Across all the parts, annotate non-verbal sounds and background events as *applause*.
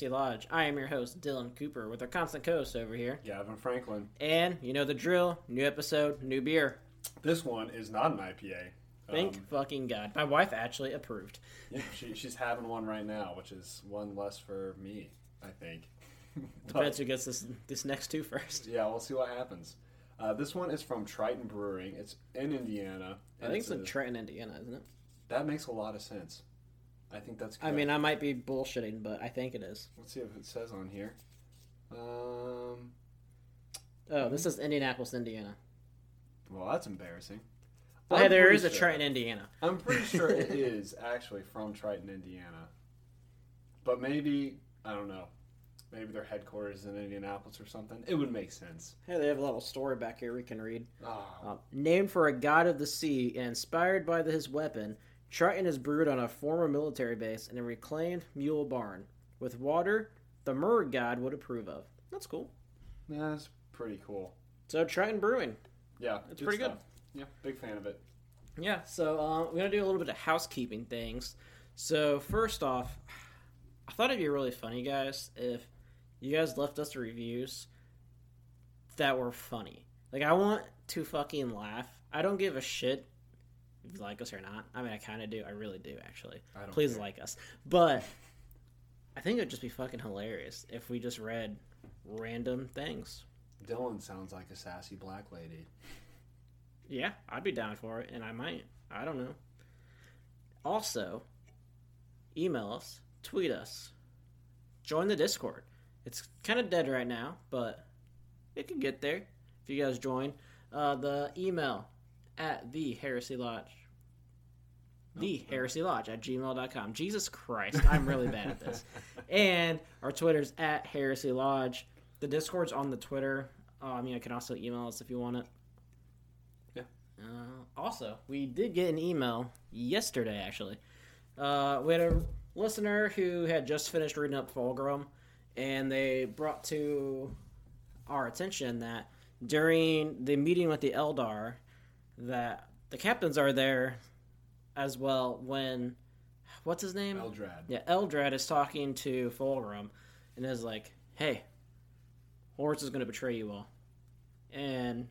Heresy Lodge. I am your host, Dylan Cooper, with our constant co-host over here. Gavin Franklin. And you know the drill. New episode, new beer. This one is not an IPA. Thank Um, fucking God. My wife actually approved. *laughs* yeah, she, she's having one right now, which is one less for me, I think. Depends who gets this this next two first. yeah, we'll see what happens. Uh, this one is from Triton Brewing. It's in Indiana. I think it's in a- Trenton, Indiana, isn't it? that makes a lot of sense. I think that's. I mean, I might be bullshitting, but I think it is. let's see if it says on here. Um, Oh, this is Indianapolis, Indiana. well, that's embarrassing. But hey, there is a Triton, Indiana. I'm pretty sure it *laughs* is actually from Triton, Indiana. But maybe I don't know. Maybe their headquarters is in Indianapolis or something. It would make sense. Hey, they have a little story back here we can read. Oh, Um, named for a god of the sea and inspired by the- his weapon, Triton is brewed on a former military base in a reclaimed mule barn with water the Mer god would approve of. That's cool. Yeah, that's pretty cool. So Triton Brewing. Yeah, It's pretty good. Yeah, big fan of it. Yeah, so uh, we're gonna do a little bit of housekeeping things. So first off, I thought it'd be really funny, guys, if you guys left us reviews that were funny. Like I want to fucking laugh. I don't give a shit you like us or not. I mean, I kind of do. I really do, actually. Please care. like us. But I think it'd just be fucking hilarious if we just read random things. Dylan sounds like a sassy black lady. Yeah, I'd be down for it, and I might. I don't know. Also, email us, tweet us, join the Discord. It's kind of dead right now, but it can get there if you guys join. Uh, the email at the Heresy Lodge. The Heresy Lodge at gmail.com. Jesus Christ, I'm really bad at this. *laughs* And our Twitter's at Heresy Lodge. The Discord's on the Twitter. I mean, I can also email us if you want it. Yeah. Uh, also, we did get an email yesterday, actually. Uh, we had a listener who had just finished reading up Fulgrim, and they brought to our attention that during the meeting with the Eldar, that the captains are there as well when what's his name? Eldrad. Yeah, Eldrad is talking to Fulgrim and is like, "Hey, Horus is going to betray you all," and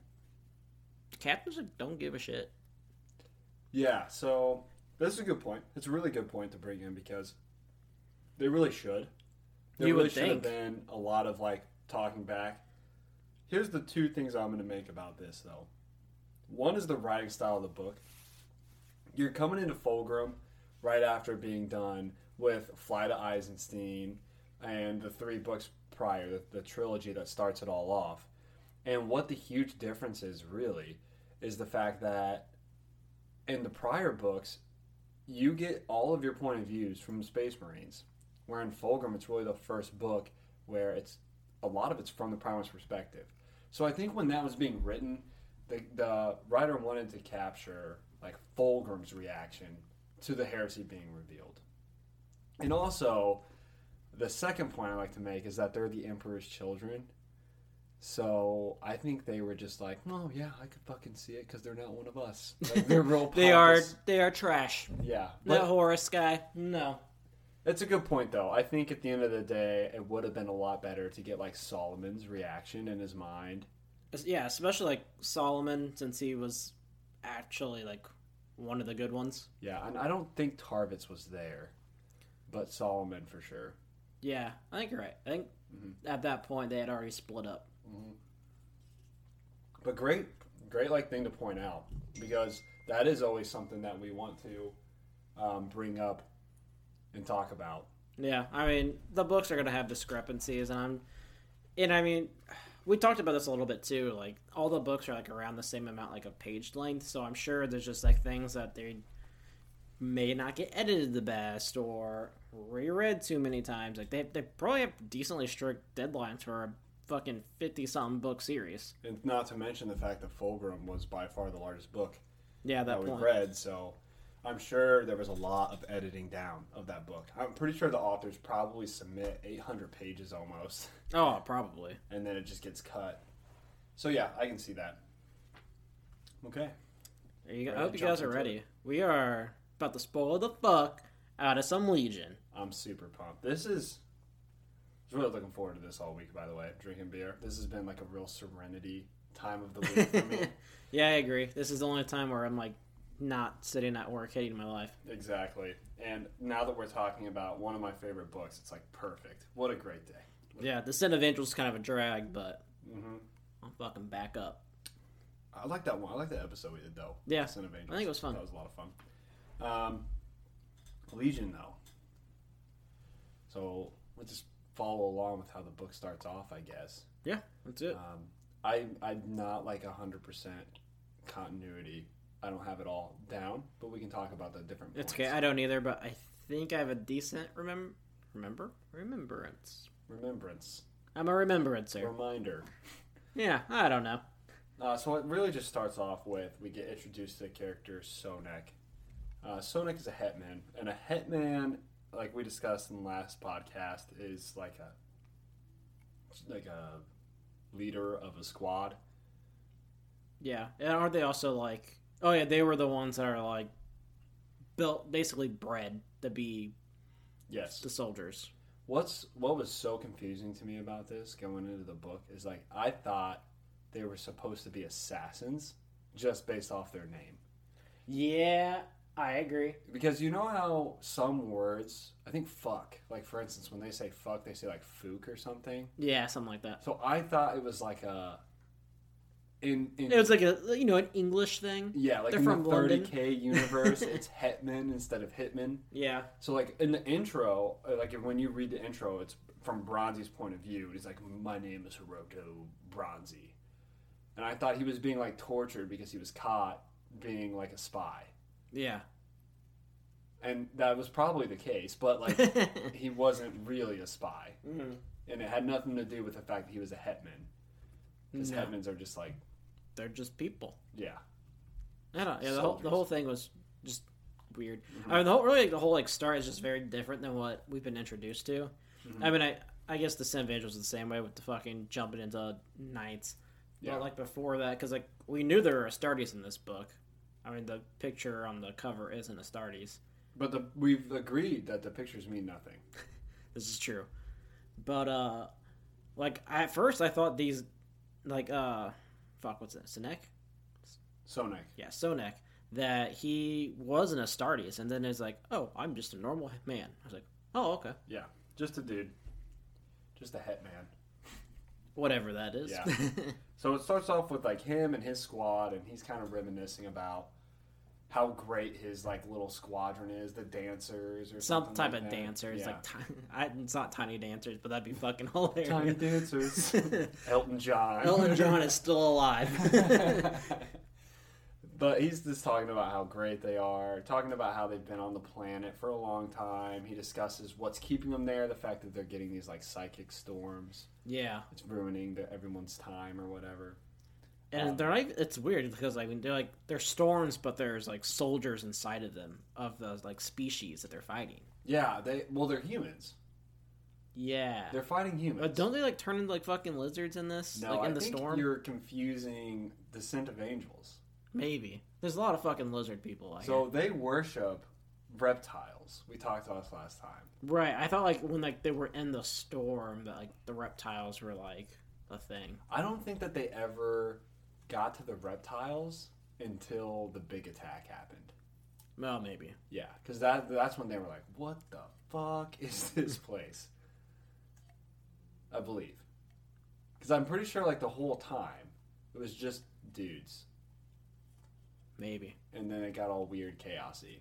captains like, don't give a shit. Yeah, so this is a good point. It's a really good point to bring in because they really should. There You really would should have been a lot of like talking back. Here's the two things I'm going to make about this though. One is the writing style of the book. You're coming into Fulgrim right after being done with Fly to Eisenstein and the three books prior, the, the trilogy that starts it all off. And what the huge difference is really is the fact that in the prior books, you get all of your point of views from Space Marines. Where in Fulgrim, it's really the first book where it's a lot of it's from the Primus perspective. So I think when that was being written, the the writer wanted to capture like Fulgrim's reaction to the heresy being revealed, and also the second point I like to make is that they're the Emperor's children. So I think they were just like, oh yeah, I could fucking see it because they're not one of us. *laughs* Like, they're real. They are they are trash. Yeah, That Horus guy, no. it's a good point though. I think at the end of the day, it would have been a lot better to get like Solomon's reaction in his mind. Yeah, especially like Solomon, since he was actually like one of the good ones. Yeah, and I don't think Tarvitz was there, but Solomon for sure. Yeah, I think you're right. I think Mhm. at that point they had already split up. But great, great like thing to point out because that is always something that we want to um, bring up and talk about. Yeah, I mean the books are gonna have discrepancies, and I'm, and I mean, we talked about this a little bit too. Like all the books are like around the same amount, like of page length. So I'm sure there's just like things that they may not get edited the best or reread too many times. Like they they probably have decently strict deadlines for a fucking fifty something book series. And not to mention the fact that Fulgrim was by far the largest book Yeah, that that we've point. read, so I'm sure there was a lot of editing down of that book. I'm pretty sure the authors probably submit 800 pages almost, *laughs* Oh, probably. and then it just gets cut. So yeah, I can see that. Okay. There you go. I Ready hope to you guys are into ready. We are about to spoil the fuck out of some Legion. I'm super pumped. This is was really looking forward to this all week. By the way, drinking beer. This has been like a real serenity time of the week for me. *laughs* yeah, I agree. This is the only time where I'm like not sitting at work hating my life. exactly. And now that we're talking about one of my favorite books, it's like perfect. What a great day. Yeah, the Descent of Angels is kind of a drag, but hmm I'm fucking back up. I like that one. I like that episode we did though. Yeah, Descent of Angels. I think it was fun. That was a lot of fun. Um, Legion though. So we'll just follow along with how the book starts off, I guess. Yeah, that's it. Um, I I'm not like hundred percent continuity. I don't have it all down, but we can talk about the different. It's points. okay. I don't either, but I think I have a decent remember remember remembrance. Remembrance, I'm a remembrancer. reminder. Yeah, I don't know. Uh, so it really just starts off with we get introduced to the character Sonek. Uh, Sonek is a hetman, and a hetman, like we discussed in the last podcast, is like a like a leader of a squad. Yeah, and aren't they also like? Oh yeah, they were the ones that are like built, basically bred to be Yes. the soldiers. What's what was so confusing to me about this going into the book is like I thought they were supposed to be assassins just based off their name. Yeah, I agree. Because you know how some words, I think fuck, like for instance, when they say fuck, they say like fook or something. Yeah, something like that. So I thought it was like a, in, in It was like a you know an English thing. yeah, like they're in from the 30k universe, it's *laughs* hetman instead of hitman. Yeah, So like in the intro, uh, like when you read the intro, it's from Bronzi's point of view. He's like, "My name is Hurtado Bronzi," and I thought he was being like tortured because he was caught being like a spy, yeah. and that was probably the case. But like *laughs* he wasn't really a spy, Mhm. and it had nothing to do with the fact that he was a hetman. Because No. hetmans are just like, They're just people. yeah, I don't. Yeah, the whole, the whole thing was just weird. Mhm. I mean, the whole really like, the whole like start is just very different than what we've been introduced to. Mhm. I mean, I I guess the Descent of Angels the same way with the fucking jumping into knights. Yeah. But like before that, because like we knew there were Astartes in this book. I mean, the picture on the cover isn't Astartes. But the, we've agreed that the pictures mean nothing. *laughs* This is true. But uh, like at first I thought these, like uh, fuck, what's that? Sinek? Sonek. Yeah, Sonek. That he was an Astartes, and then it's like, oh, I'm just a normal man. I was like, oh, okay, Yeah, just a dude, just a hetman. whatever that is. Yeah. So it starts off with like him and his squad, and he's kind of reminiscing about how great his like little squadron is, the dancers or Some something type like of that. dancer. Yeah. like ti- it's not tiny dancers, but that'd be fucking *laughs* hilarious. tiny dancers. *laughs* Elton John. Elton John is *laughs* still alive. but he's just talking about how great they are, talking about how they've been on the planet for a long time. He discusses what's keeping them there, the fact that they're getting these like psychic storms. yeah, It's ruining the, everyone's time or whatever. And Um, they're like it's weird because like they're like they're storms, but there's like soldiers inside of them of the like species that they're fighting. Yeah, they well they're humans. Yeah, They're fighting humans. but don't they like turn into like fucking lizards in this? No, like in I the think storm? you're confusing Descent of Angels. Maybe there's a lot of fucking lizard people. I So they worship reptiles. We talked about this last time. Right. I thought like when like they were in the storm that like the reptiles were like a thing. I don't think that they ever got to the reptiles until the big attack happened. Well, maybe. Yeah, because that that's when they were like, "What the fuck *laughs* is this place?" I believe, because I'm pretty sure like the whole time it was just dudes, Maybe. and then it got all weird, chaosy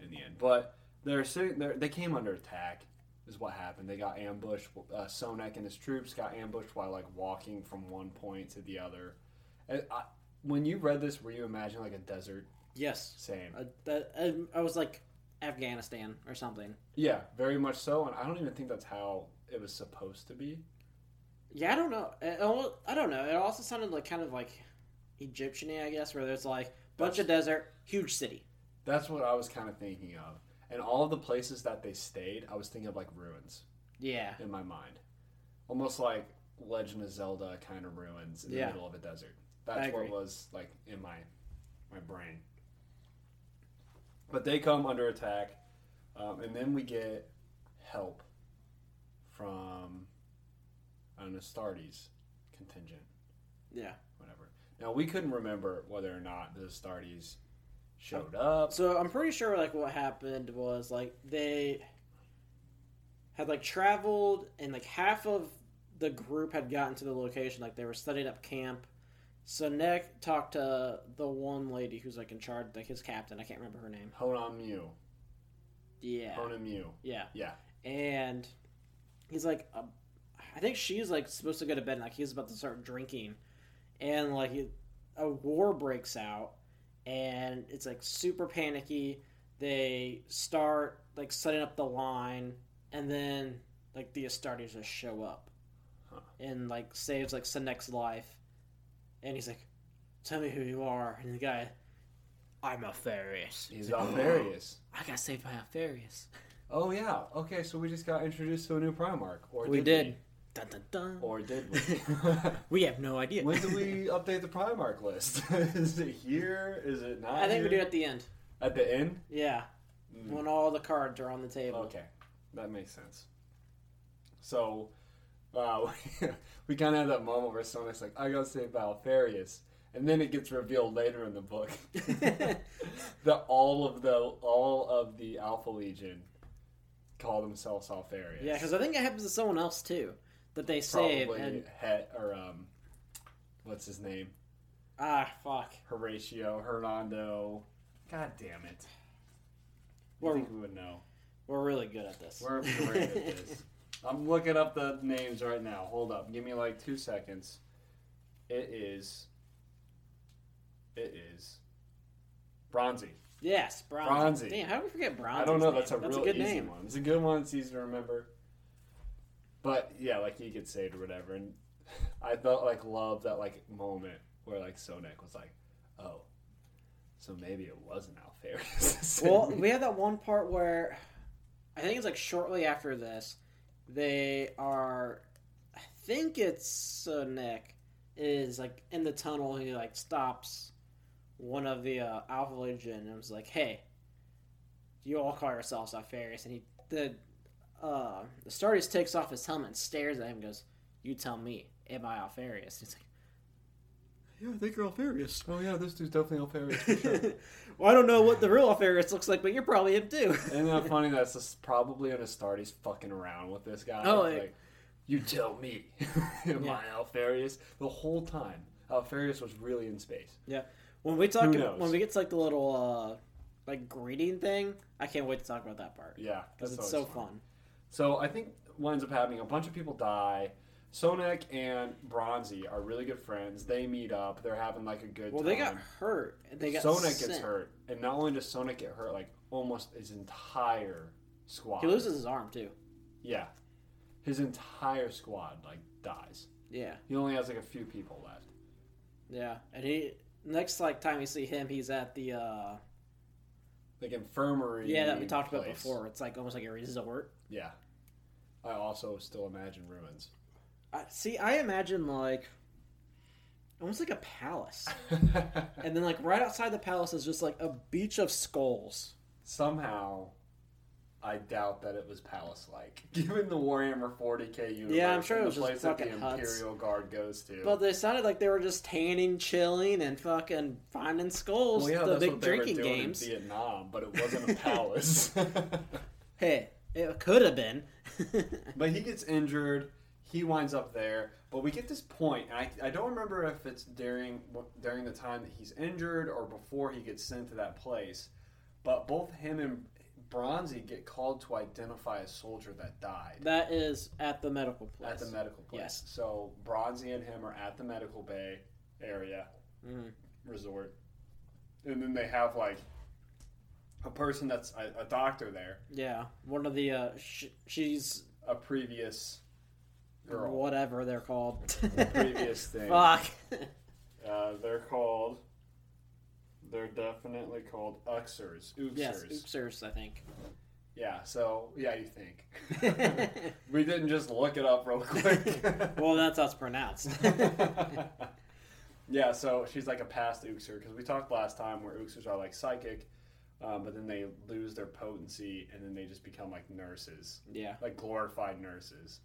in the end. But they're sitting there. They came under attack. Is what happened. They got ambushed. Uh, Sonek and his troops got ambushed while like walking from one point to the other. I, when you read this, were you imagining like a desert? Yes. Same. Uh, that, uh, I was like Afghanistan or something. Yeah, very much so. And I don't even think that's how it was supposed to be. Yeah, I don't know. It, I don't know. It also sounded like kind of like Egyptian I guess, where there's like bunch of desert, huge city. That's what I was kind of thinking of. And all of the places that they stayed, I was thinking of like ruins Yeah. in my mind. Almost like Legend of Zelda kind of ruins in the middle of a desert. That's what was like in my my brain. But they come under attack, um, and then we get help from an Astartes contingent, Yeah. whatever. Now we couldn't remember whether or not the Astartes showed up. So I'm pretty sure like what happened was like they had like traveled and like half of the group had gotten to the location like they were setting up camp. Sonek talked to the one lady who's like in charge, like his captain. I can't remember her name. Honan Mew. Yeah, Honan Mew. yeah, Yeah. and he's like, uh, I think she's like supposed to go to bed. And, like he's about to start drinking, and like he- a war breaks out, and it's like super panicky. They start like setting up the line, and then like the Astartes just show up, Huh. and like saves like Sonek's life, and he's like, "Tell me who you are," and the guy. I'm Alpharius. He's like, Alpharius. I got saved by Alpharius. Oh yeah. Okay, so we just got introduced to a new Primarch. Or We did. did. Dun, dun, dun. Or did *laughs* we? *laughs* We have no idea. when do we update the Primarch list? *laughs* Is it here? Is it not? I think we do at the end. at the end. Yeah, Mm. when all the cards are on the table. Okay, that makes sense. So, uh, *laughs* we, kind of have that moment where Sonek's like, "I got saved by Alpharius," and then it gets revealed later in the book *laughs* *laughs* that all of the all of the Alpha Legion call themselves Alpharius. yeah, because I think it happens to someone else too that they save probably and Het or um, what's his name? ah fuck. Horatio, Hernando. God damn it! We're think we would know. we're really good at this. We're great at this. I'm looking up the names right now. Hold up. Give me like two seconds. It is. It is. Bronzi. yes, Bronzi. Bronzi. Damn, how do we forget Bronzi? I don't know. That's a that's real a good easy name. one. It's a good one. It's easy to remember. But yeah, like he gets saved or whatever, and I felt like love that like moment where like Sonek was like, "Oh, so maybe it wasn't Alpharius." *laughs* Well, we had that one part where I think it's like shortly after this, they are. I think it's uh, Nick is like in the tunnel. He like stops one of the uh, Alpha Legion and was like, "Hey, you all call yourselves Alpharius?" And he the uh, the Astartes takes off his helmet and stares at him and goes, "You tell me, am I Alpharius?" He's like. Yeah, I think you're Alpharius. oh yeah, this dude's definitely Alpharius for sure. *laughs* well, I don't know what the real Alpharius looks like, but you're probably him too. *laughs* Isn't that funny? That's *laughs* just probably an Astartes fucking around with this guy. Oh, like, like- you tell me, am Yeah. I Alpharius? The whole time, Alpharius was really in space. Yeah. When we talk, Who about, knows? when we get to like the little uh, like greeting thing, I can't wait to talk about that part Yeah, because it's so always fun. So I think what ends up happening, a bunch of people die. Sonek and Bronzi are really good friends. They meet up. They're having like a good time Well, time. they got hurt. and They got Sonek gets hurt, and not only does Sonek get hurt, like almost his entire squad. He loses his arm too. Yeah, his entire squad like dies. Yeah, He only has like a few people left. yeah. And he next like time you see him, he's at the uh, Like infirmary. yeah that we talked about before. It's like almost like a resort. Yeah. I also still imagine ruins. I, see, I imagine like almost like a palace, *laughs* and then like right outside the palace is just like a beach of skulls. Somehow, I doubt that it was palace-like, *laughs* given the Warhammer 40k universe. Yeah, I'm sure it was the just place that the fucking huts. Imperial Guard goes to. But they sounded like they were just tanning, chilling, and fucking finding skulls. well, yeah, the that's big what they drinking were doing games. in Vietnam, but it wasn't a palace. *laughs* Hey, it could have been. But he gets injured. He winds up there. But we get this point, and I, I don't remember if it's during during the time that he's injured or before he gets sent to that place. But both him and Bronzi get called to identify a soldier that died that is at the medical place. at the medical place. Yes. So Bronzi and him are at the medical bay area Mhm. resort, and then they have like a person that's a, a doctor there, Yeah, one of the uh, sh- she's a previous girl, whatever they're called. previous *laughs* thing. Fuck. Uh, they're called. They're definitely called Uxors. Uxors. yes, Oopsers, I think. Yeah. So yeah, you think *laughs* we didn't just look it up real quick. *laughs* well, that's how it's pronounced. yeah. So she's like a past Uxor because we talked last time where Uxors are like psychic, um, but then they lose their potency and then they just become like nurses, Yeah. like glorified nurses.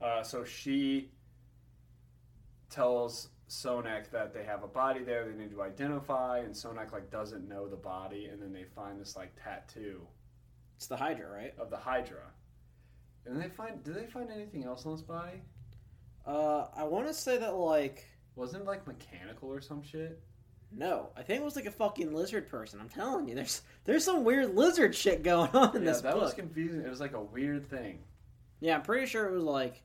Uh, so she tells Sonek that they have a body there they need to identify, and Sonek like doesn't know the body, and then they find this like tattoo It's the Hydra, right? of the Hydra. And they find did they find anything else on this body? Uh, I want to say that like Wasn't it like mechanical or some shit? no, I think it was like a fucking lizard person. I'm telling you, there's there's some weird lizard shit going on in yeah, this that book. was confusing. It was like a weird thing. Yeah, I'm pretty sure it was like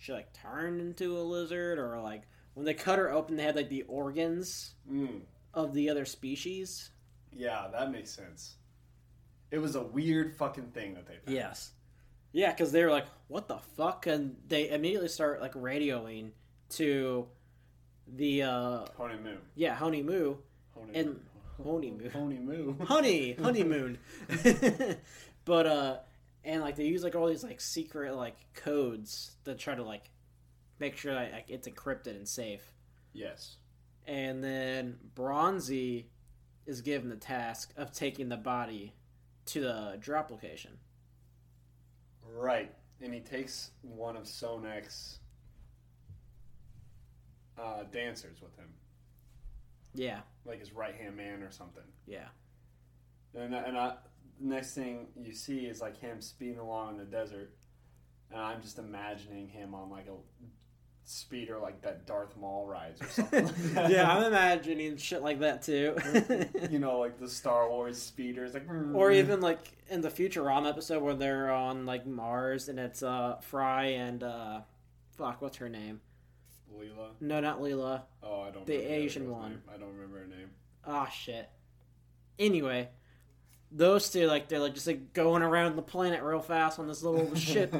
she like turned into a lizard, or like when they cut her open, they had like the organs Mm. of the other species. Yeah, that makes sense. It was a weird fucking thing that they found. Yes. Yeah, because they were like, "What the fuck?" and they immediately start like radioing to the uh Honey Moo. yeah Honey Moo Honey And- Moo. *laughs* Honey Moo. Honey Moo. honey honeymoon *laughs* *laughs* but uh and like they use like all these like secret like codes to try to like make sure that like, it's encrypted and safe yes. and then bronzi is given the task of taking the body to the drop location Right. And he takes one of Sonek's uh, dancers with him, yeah like his right hand man or something. yeah And and I, next thing you see is like him speeding along in the desert, and I'm just imagining him on like a speeder like that Darth Maul rides or something. like *laughs* that. yeah i'm imagining shit like that too you know, like the Star Wars speeders, like or even like in the Futurama episode where they're on like Mars and it's uh Fry and uh fuck what's her name? Leela. No, not Leela. Oh, I don't. The Asian one. name. I don't remember her name. Ah shit. Anyway, those two like they're like just like going around the planet real fast on this little *laughs* ship.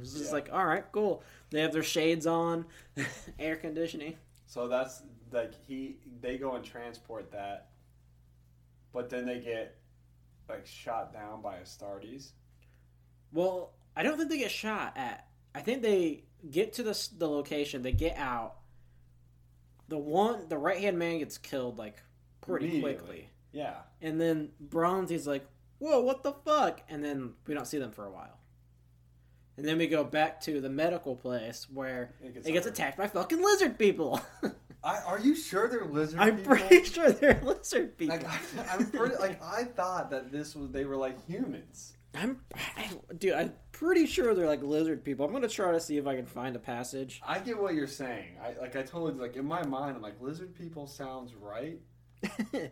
it's just Yeah. like all right, cool. They have their shades on, *laughs* air conditioning. So that's like he. They go and transport that, but then they get like shot down by Astartes. Well, I don't think they get shot at. I think they get to the the location. They get out. The one, the right hand man gets killed like pretty quickly, Yeah. and then Bronzi's like, "Whoa, what the fuck?" And then we don't see them for a while. And then we go back to the medical place where It it gets attacked by fucking lizard people. *laughs* I, are you sure they're lizard people? I'm people? pretty sure they're *laughs* lizard people. Like, I, I'm pretty like I thought that this was they were like humans. I'm, I, dude, I'm pretty sure they're like lizard people. I'm gonna try to see if I can find a passage. I get what you're saying. I like I totally like in my mind I'm like lizard people sounds right. *laughs*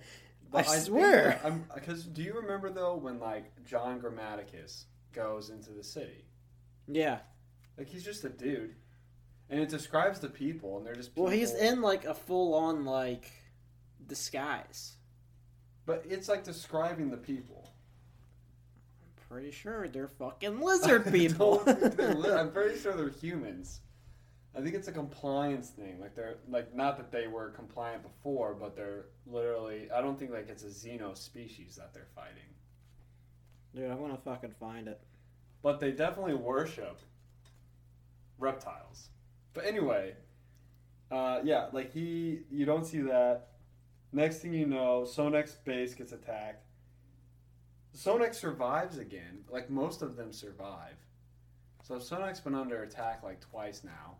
I think swear. *laughs* because do you remember though when like John Grammaticus goes into the city? yeah. Like he's just a dude, and it describes the people, and they're just people. Well, he's in like a full on like disguise. but it's like describing the people. I'm pretty sure they're fucking *laughs* lizard people. They're li- I'm *laughs* pretty sure they're humans. I think it's a compliance thing. Like they're like not that they were compliant before, but they're literally. I don't think like it's a xeno species that they're fighting, Dude, I want to fucking find it. but they definitely worship reptiles. But anyway, uh, yeah, like he, you don't see that. Next thing you know, Sonek's base gets attacked. Sonek survives again. Like most of them survive. So Sonek's been under attack like twice now,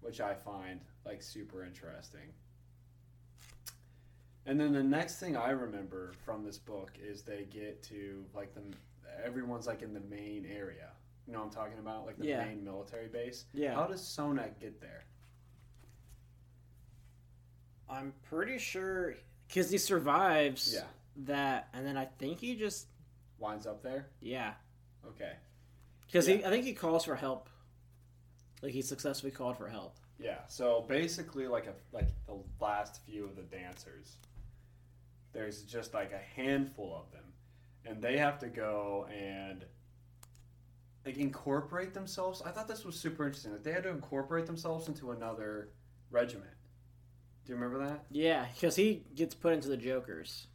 which I find like super interesting. And then the next thing I remember from this book is they get to like the everyone's like in the main area. You know what I'm talking about? Like the Yeah. main military base. Yeah. How does Sonek get there? I'm pretty sure because he survives Yeah. that, and then I think he just Winds up there? yeah, Okay. because he I think he calls for help. Like he successfully called for help. Yeah. So basically like a like the last few of the dancers. There's just like a handful of them. And they have to go and like incorporate themselves. I thought this was super interesting. Like they had to incorporate themselves into another regiment. Do you remember that? Yeah, because he gets put into the Jokers.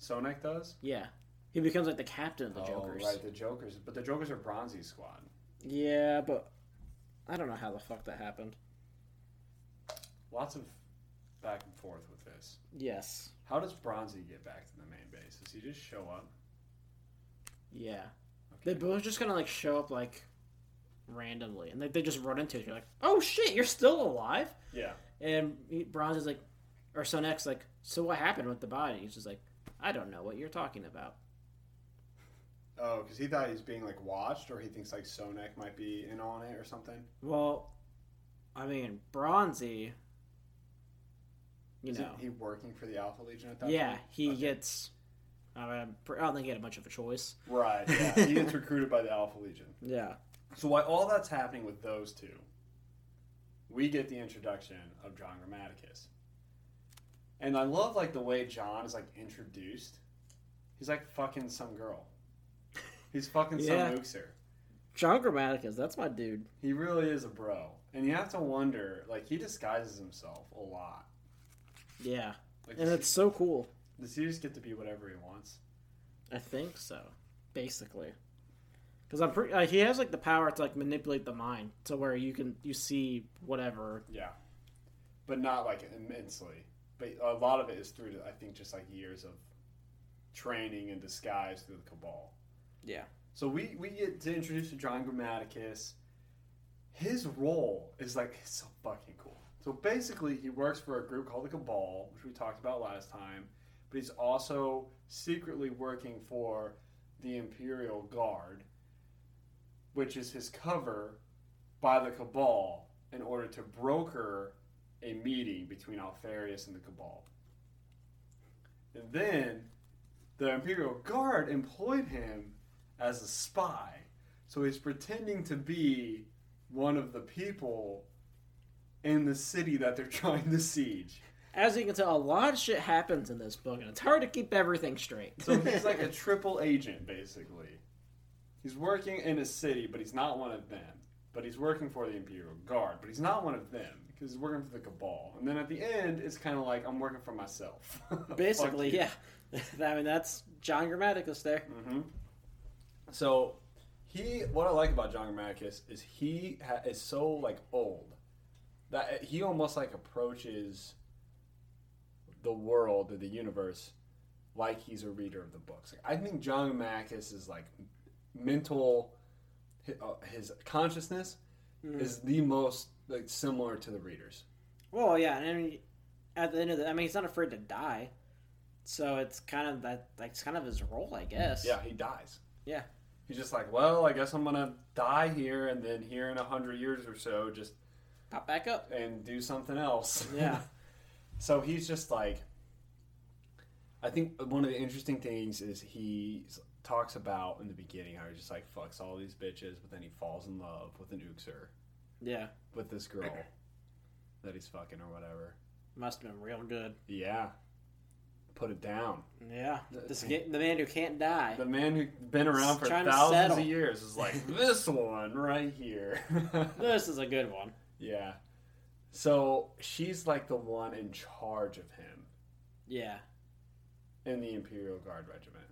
Sonek does? Yeah, he becomes like the captain of the oh, Jokers. right, the Jokers. But the Jokers are Bronzi Squad. Yeah, but I don't know how the fuck that happened. Lots of back and forth with this. Yes. How does Bronzi get back to the main base? Does he just show up? Yeah. They both just kind of like show up like randomly, and they, they just run into it. You're like, oh shit, you're still alive. Yeah. And he- Bronze is like, or Sonek's like, so what happened with the body? He's just like, I don't know what you're talking about. Oh, because he thought he's being like watched, or he thinks like Sonek might be in on it or something. Well, I mean, Bronzi, you Isn't know, he working for the Alpha Legion at that point? yeah, point? he Okay. gets. I, mean, I don't think he had much of a choice. Right. Yeah. he gets *laughs* recruited by the Alpha Legion. Yeah. So while all that's happening with those two, we get the introduction of John Grammaticus. And I love like the way John is like introduced. He's like fucking some girl. He's fucking Yeah. some mookser. John Grammaticus, that's my dude. He really is a bro. And you have to wonder, like he disguises himself a lot. Yeah. Like And it's so cool. he, does he just get to be whatever he wants? I think so, basically. Because I'm pretty, like, he has like the power to like manipulate the mind to where you can you see whatever. Yeah. But not like immensely. But a lot of it is through I think just like years of training and disguise through the cabal. Yeah. So we, we get to introduce to John Grammaticus. His role is like so fucking cool. So basically, he works for a group called the Cabal, which we talked about last time. But he's also secretly working for the Imperial Guard, which is his cover by the Cabal in order to broker a meeting between Alpharius and the Cabal. And then the Imperial Guard employed him as a spy. So he's pretending to be one of the people in the city that they're *laughs* trying to siege. As you can tell, a lot of shit happens in this book, and it's hard to keep everything straight. So he's *laughs* like a triple agent, basically. He's working in a city, but he's not one of them. But he's working for the Imperial Guard, but he's not one of them because he's working for the Cabal. And then at the end, it's kind of like I'm working for myself. *laughs* basically, yeah. I mean, that's John Grammaticus there. hmm So he, what I like about John Grammaticus is he ha- is so like old that he almost like approaches the world or the universe like he's a reader of the books. Like, I think John Grammaticus is like mental, uh, his consciousness Mhm. is the most like similar to the readers. Well, yeah, and I mean, at the end of the, I mean, he's not afraid to die, so it's kind of that. That's kind of his role, I guess. Yeah, he dies. Yeah. He's just like, well, I guess I'm gonna die here, and then here in a hundred years or so, just Pop back up. and do something else. Yeah. *laughs* so he's just like, I think one of the interesting things is he talks about in the beginning how he just like fucks all these bitches, but then he falls in love with an Uxor, Yeah. with this girl that he's fucking or whatever. Must have been real good. Yeah. Put it down. Yeah. This ga- the man who can't die. The man who's been around for thousands of years is like, *laughs* this one right here. *laughs* This is a good one. yeah. So she's like the one in charge of him Yeah. in the Imperial Guard Regiment.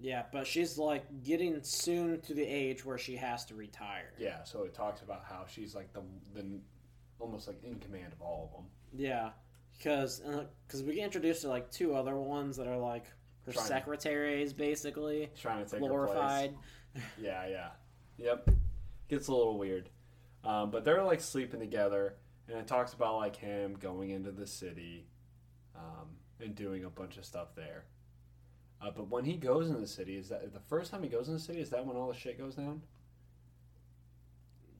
Yeah, but she's like getting soon to the age where she has to retire. Yeah, so it talks about how she's like the the almost like in command of all of them. Yeah, because because we get introduced to like two other ones that are like her Trying to- secretaries, basically Trying to take her glorified. place. *laughs* Yeah, yeah, yep. Gets a little weird, um, but they're like sleeping together, and it talks about like him going into the city, um, and doing a bunch of stuff there. Uh, but when he goes in the city, is that the first time he goes in the city? Is that when all the shit goes down?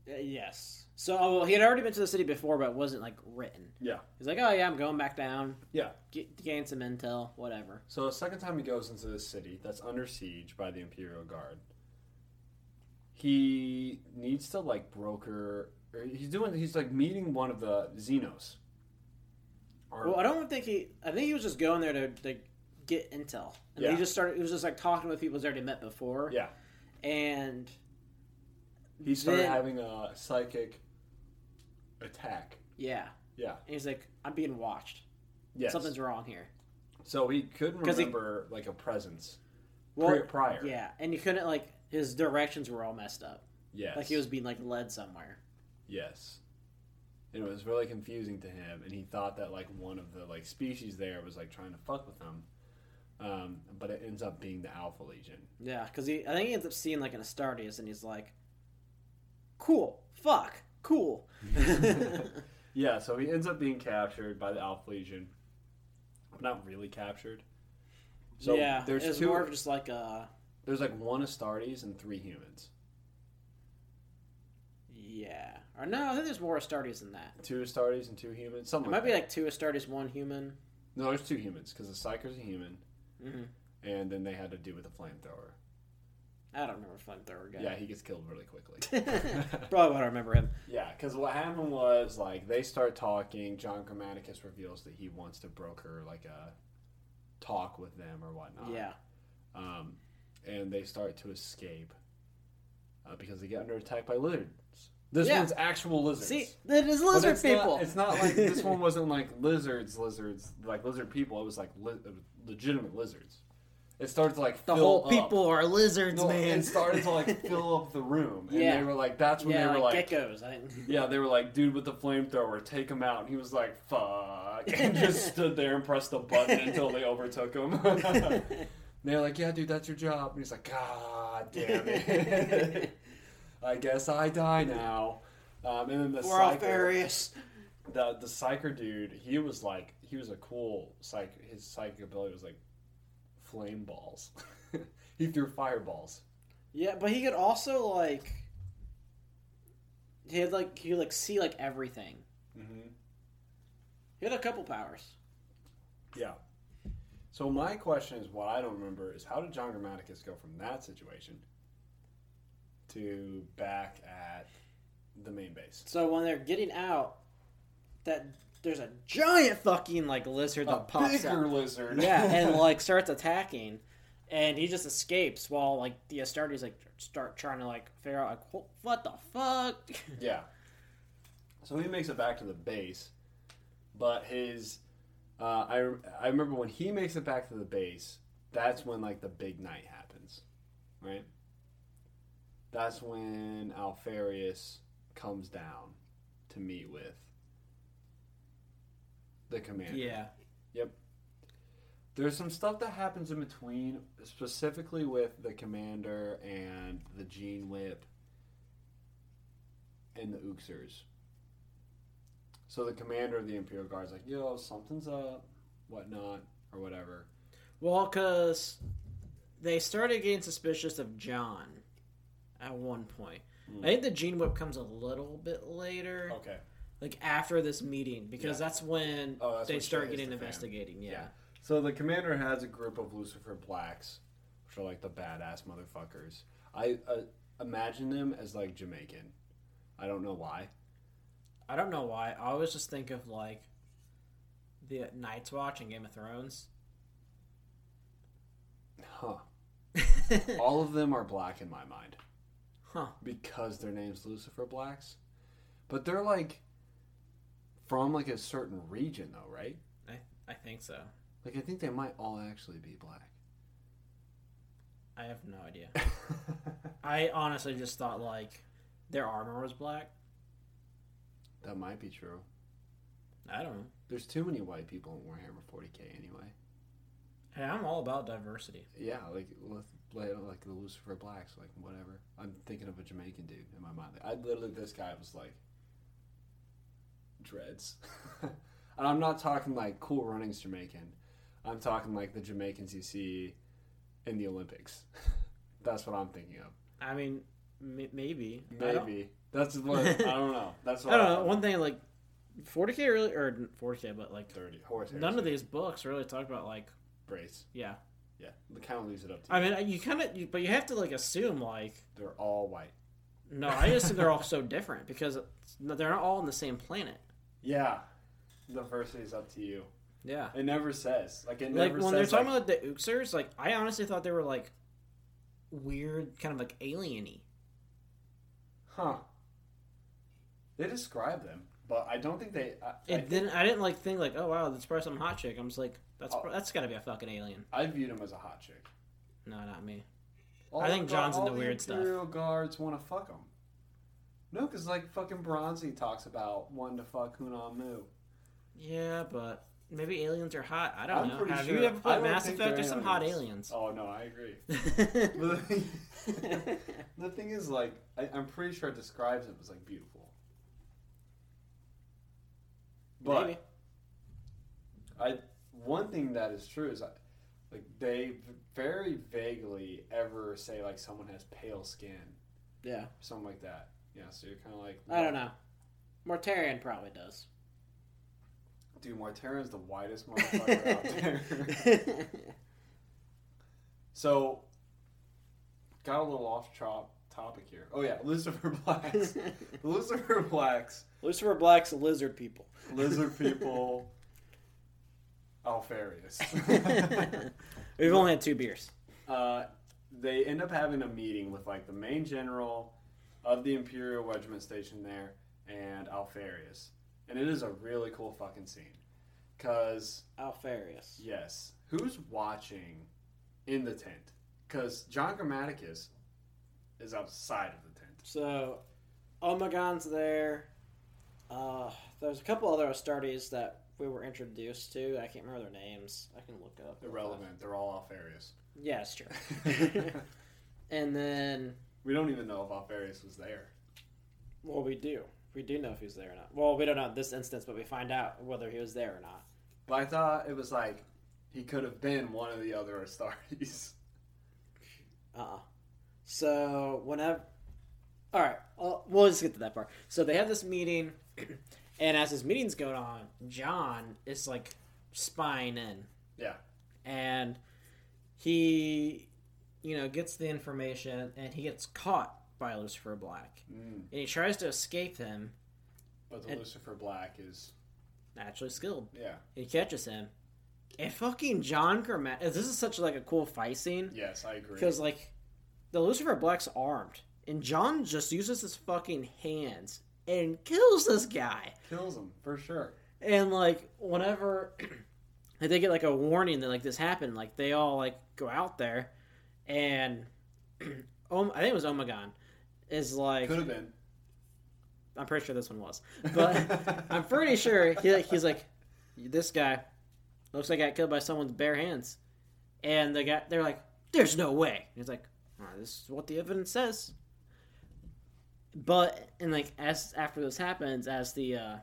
Uh, yes. So oh, well, he had already been to the city before, but it wasn't like written. Yeah. He's like, oh yeah, I'm going back down. Yeah. Get, gain some intel, whatever. So the second time he goes into the city that's under siege by the Imperial Guard, he needs to like broker. Or he's doing. He's like meeting one of the Xenos. Or, Well, I don't think he. I think he was just going there to, to get intel, and Yeah. he just started. He was just like talking with people he's already met before. Yeah. and he started then- having a psychic attack. yeah, Yeah. and he's like, "I'm being watched. Yes. Something's wrong here." So he couldn't 'Cause he- remember like a presence Well, pri- prior. Yeah, and you couldn't like his directions were all messed up. Yes. Like he was being like led somewhere. Yes. and it was really confusing to him. And he thought that like one of the like species there was like trying to fuck with him, um, but it ends up being the Alpha Legion. Yeah, because he, I think he ends up seeing like an Astartes, and he's like, "Cool, fuck, cool." *laughs* Yeah, so he ends up being captured by the Alpha Legion, but not really captured. So yeah, there's it's two. more of just like a There's like one Astartes and three humans. yeah, or no, I think there's more Astartes than that. Two Astartes and two humans. Something. It might like be that. like two Astartes, one human. no, there's two humans because the Psyker's a human, hmm and then they had to do with the flamethrower. I don't remember flamethrower guy. Yeah, he gets killed really quickly. *laughs* Probably what I remember him. Yeah, because what happened was like they start talking. John Grammaticus reveals that he wants to broker like a talk with them or whatnot. Yeah, um, and they start to escape uh, because they get under attack by lizards. This Yeah. one's actual lizards. see, it is lizard it's people. Not, it's not like this *laughs* one wasn't like lizards, lizards, like lizard people. It was like li- legitimate lizards. It started to like the fill whole up. people are lizards, No, man. It started to like *laughs* fill up the room, and Yeah. they were like, "That's when yeah, they were like, like, geckos. I *laughs* yeah, they were like, dude with the flamethrower, take him out. And he was like, fuck. And just *laughs* stood there and pressed the button until they overtook him. They're like, yeah, dude, that's your job. And he's like, God damn it. I guess I die now. Um, and then the We're all psyker, furious. the, the psyker dude, he was like, he was a cool psych. His psychic ability was like flame balls. *laughs* he threw fireballs. Yeah, but he could also like he had like he could like see like everything. Mm-hmm. He had a couple powers. Yeah. So my question is, what I don't remember is how did John Grammaticus go from that situation to back at the main base? So when they're getting out, that there's a giant fucking like lizard that A pops bigger out. lizard. Yeah, and *laughs* like starts attacking, and he just escapes while like the Astartes like start trying to like figure out like what the fuck. *laughs* yeah. So he makes it back to the base, but his, uh, I I remember when he makes it back to the base. That's when like the big night happens, right? That's when Alpharius comes down to meet with the commander. yeah, Yep. There's some stuff that happens in between, specifically with the commander and the Gene Whip and the Uxors. So the commander of the Imperial Guard's like, yo, something's up, whatnot, or whatever. well, because they started getting suspicious of John at one point. Mm. I think the Gene Whip comes a little bit later. Okay. Like after this meeting because Yeah. that's when Oh, that's they when start getting the investigating. Yeah. Yeah. So the commander has a group of Lucifer Blacks, which are like the badass motherfuckers. I uh, imagine them as like Jamaican. I don't know why. I don't know why. I always just think of like the Night's Watch in Game of Thrones. Huh. *laughs* All of them are black in my mind. Huh. because their name's Lucifer Blacks. But they're like from like a certain region though, right? I I think so. Like I think they might all actually be black. I have no idea. *laughs* I honestly just thought like their armor was black. that might be true. I don't know. There's too many white people in Warhammer 40k anyway. Hey, I'm all about diversity. Yeah, like with like like the Lucifer Blacks, like whatever. I'm thinking of a Jamaican dude in my mind. I literally this guy was like dreads, *laughs* and I'm not talking like cool runnings Jamaican. I'm talking like the Jamaicans you see in the Olympics. *laughs* That's what I'm thinking of. I mean, m- maybe. Maybe that's what I *laughs* don't know. That's what I don't know. One thing like 40k really or 40k, but like thirty horse. none of these books really talk about like brace. yeah. Yeah, the of leaves it up to. I you. mean, you kind of, but you have to like assume like They're all white. no. I just think they're all so different because they're not all on the same planet. Yeah, diversity is up to you. Yeah, It never says like it like never when they're says talking like, about the Uxors, like I honestly thought they were like weird, kind of like alieny. huh. They describe them, but I don't think they. I, I, It didn't. I didn't like think like, oh wow, that's probably some hot chick. I'm just like, that's Oh. that's got to be a fucking alien. I viewed him as a hot chick. No, not me. All I think the- John's into weird stuff. the Imperial guards want to fuck him. No, because like fucking Bronzi talks about wanting to fuck Hunan Mu. Yeah, but maybe aliens are hot. I don't I'm know. Have sure- you ever played Mass Effect? There's some hot aliens. Oh no, I agree. The *laughs* thing, *laughs* the thing is, like, I, I'm pretty sure it describes it as like beautiful. But Maybe. I one thing that is true is like they very vaguely ever say like someone has pale skin, Yeah. something like that. Yeah, so you're kind of like I don't know. Mortarion probably does. Dude, Mortarion is the whitest motherfucker out there. *laughs* So, got a little off top topic here. Oh yeah, Lucifer *laughs* Blacks. *laughs* Lucifer Blacks, Lucifer Black's lizard people. lizard people, Alpharius. We've only had two beers. uh, they end up having a meeting with like the main general of the Imperial Regiment station there and Alpharius, and it is a really cool fucking scene. Cause Alpharius. yes, who's watching in the tent? Cause John Grammaticus is outside of the tent. So, Omegon's there. Uh, there's a couple other Astartes that we were introduced to. I can't remember their names. I can look up. Irrelevant. They're all Alpharius. Yeah, it's true. *laughs* *laughs* and then, we don't even know if Alpharius was there. well, we do. We do know if he's there or not. Well, we don't know in this instance, but we find out whether he was there or not. But I thought it was like he could have been one of the other Astartes. *laughs* Uh uh So, whenever. Alright, well, we'll just get to that part. So, they have this meeting, *clears throat* and as this meeting's going on, John is like spying in. Yeah. And he, you know, gets the information, and he gets caught by Lucifer Black. Mm. And he tries to escape him, But the Lucifer Black is naturally skilled. yeah. He catches him. And fucking John Grammat. This is such like a cool fight scene. Yes, I agree. Because like the Lucifer Black's armed, and John just uses his fucking hands and kills this guy. kills him for sure. And like whenever *clears throat* they get like a warning that like this happened, like they all like go out there, and *clears throat* I think it was Omegon is like Could have been. I'm pretty sure this one was, but *laughs* I'm pretty sure he, he's like this guy looks like I got killed by someone's bare hands, and they got they're like, "There's no way." And he's like, "All right, "This is what the evidence says." But and like as after this happens, as the uh,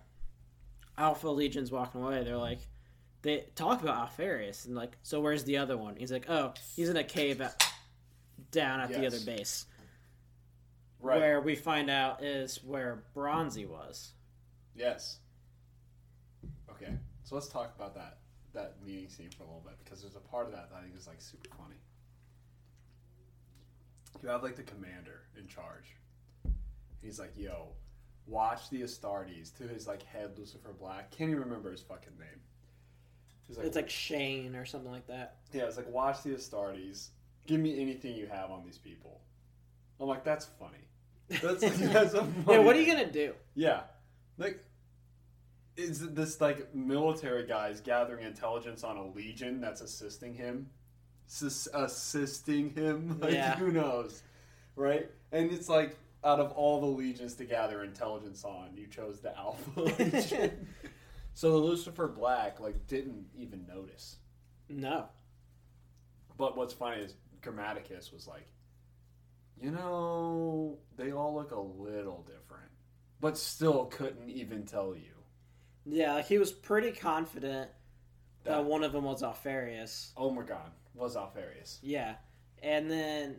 Alpha Legion's walking away, they're like, they talk about Alpharius and like, so where's the other one? He's like, oh, he's in a cave at, down at the other base Right. where we find out is where Bronzi was. Yes. Okay. So let's talk about that that meeting scene for a little bit because there's a part of that that I think is like super funny. You have like the commander in charge. He's like, "Yo, watch the Astartes." To his like head, Lucifer Black. Can't even remember his fucking name. He's like, It's like Shane or something like that. Yeah, it's like watch the Astartes. Give me anything you have on these people. I'm like, that's funny. That's *laughs* that's a yeah, what are you gonna do? Yeah, like is this like military guys gathering intelligence on a legion that's assisting him, Sus- assisting him? *laughs* Like, Yeah. who knows, right? And it's like out of all the legions to gather intelligence on, you chose the Alpha *laughs* Legion. so the Lucifer Black like didn't even notice. No. But what's funny is Grammaticus was like, you know, they all look a little different, but still couldn't even tell you. Yeah, he was pretty confident that That- one of them was Alpharius. Oh Omegon was Alpharius. Yeah, and then,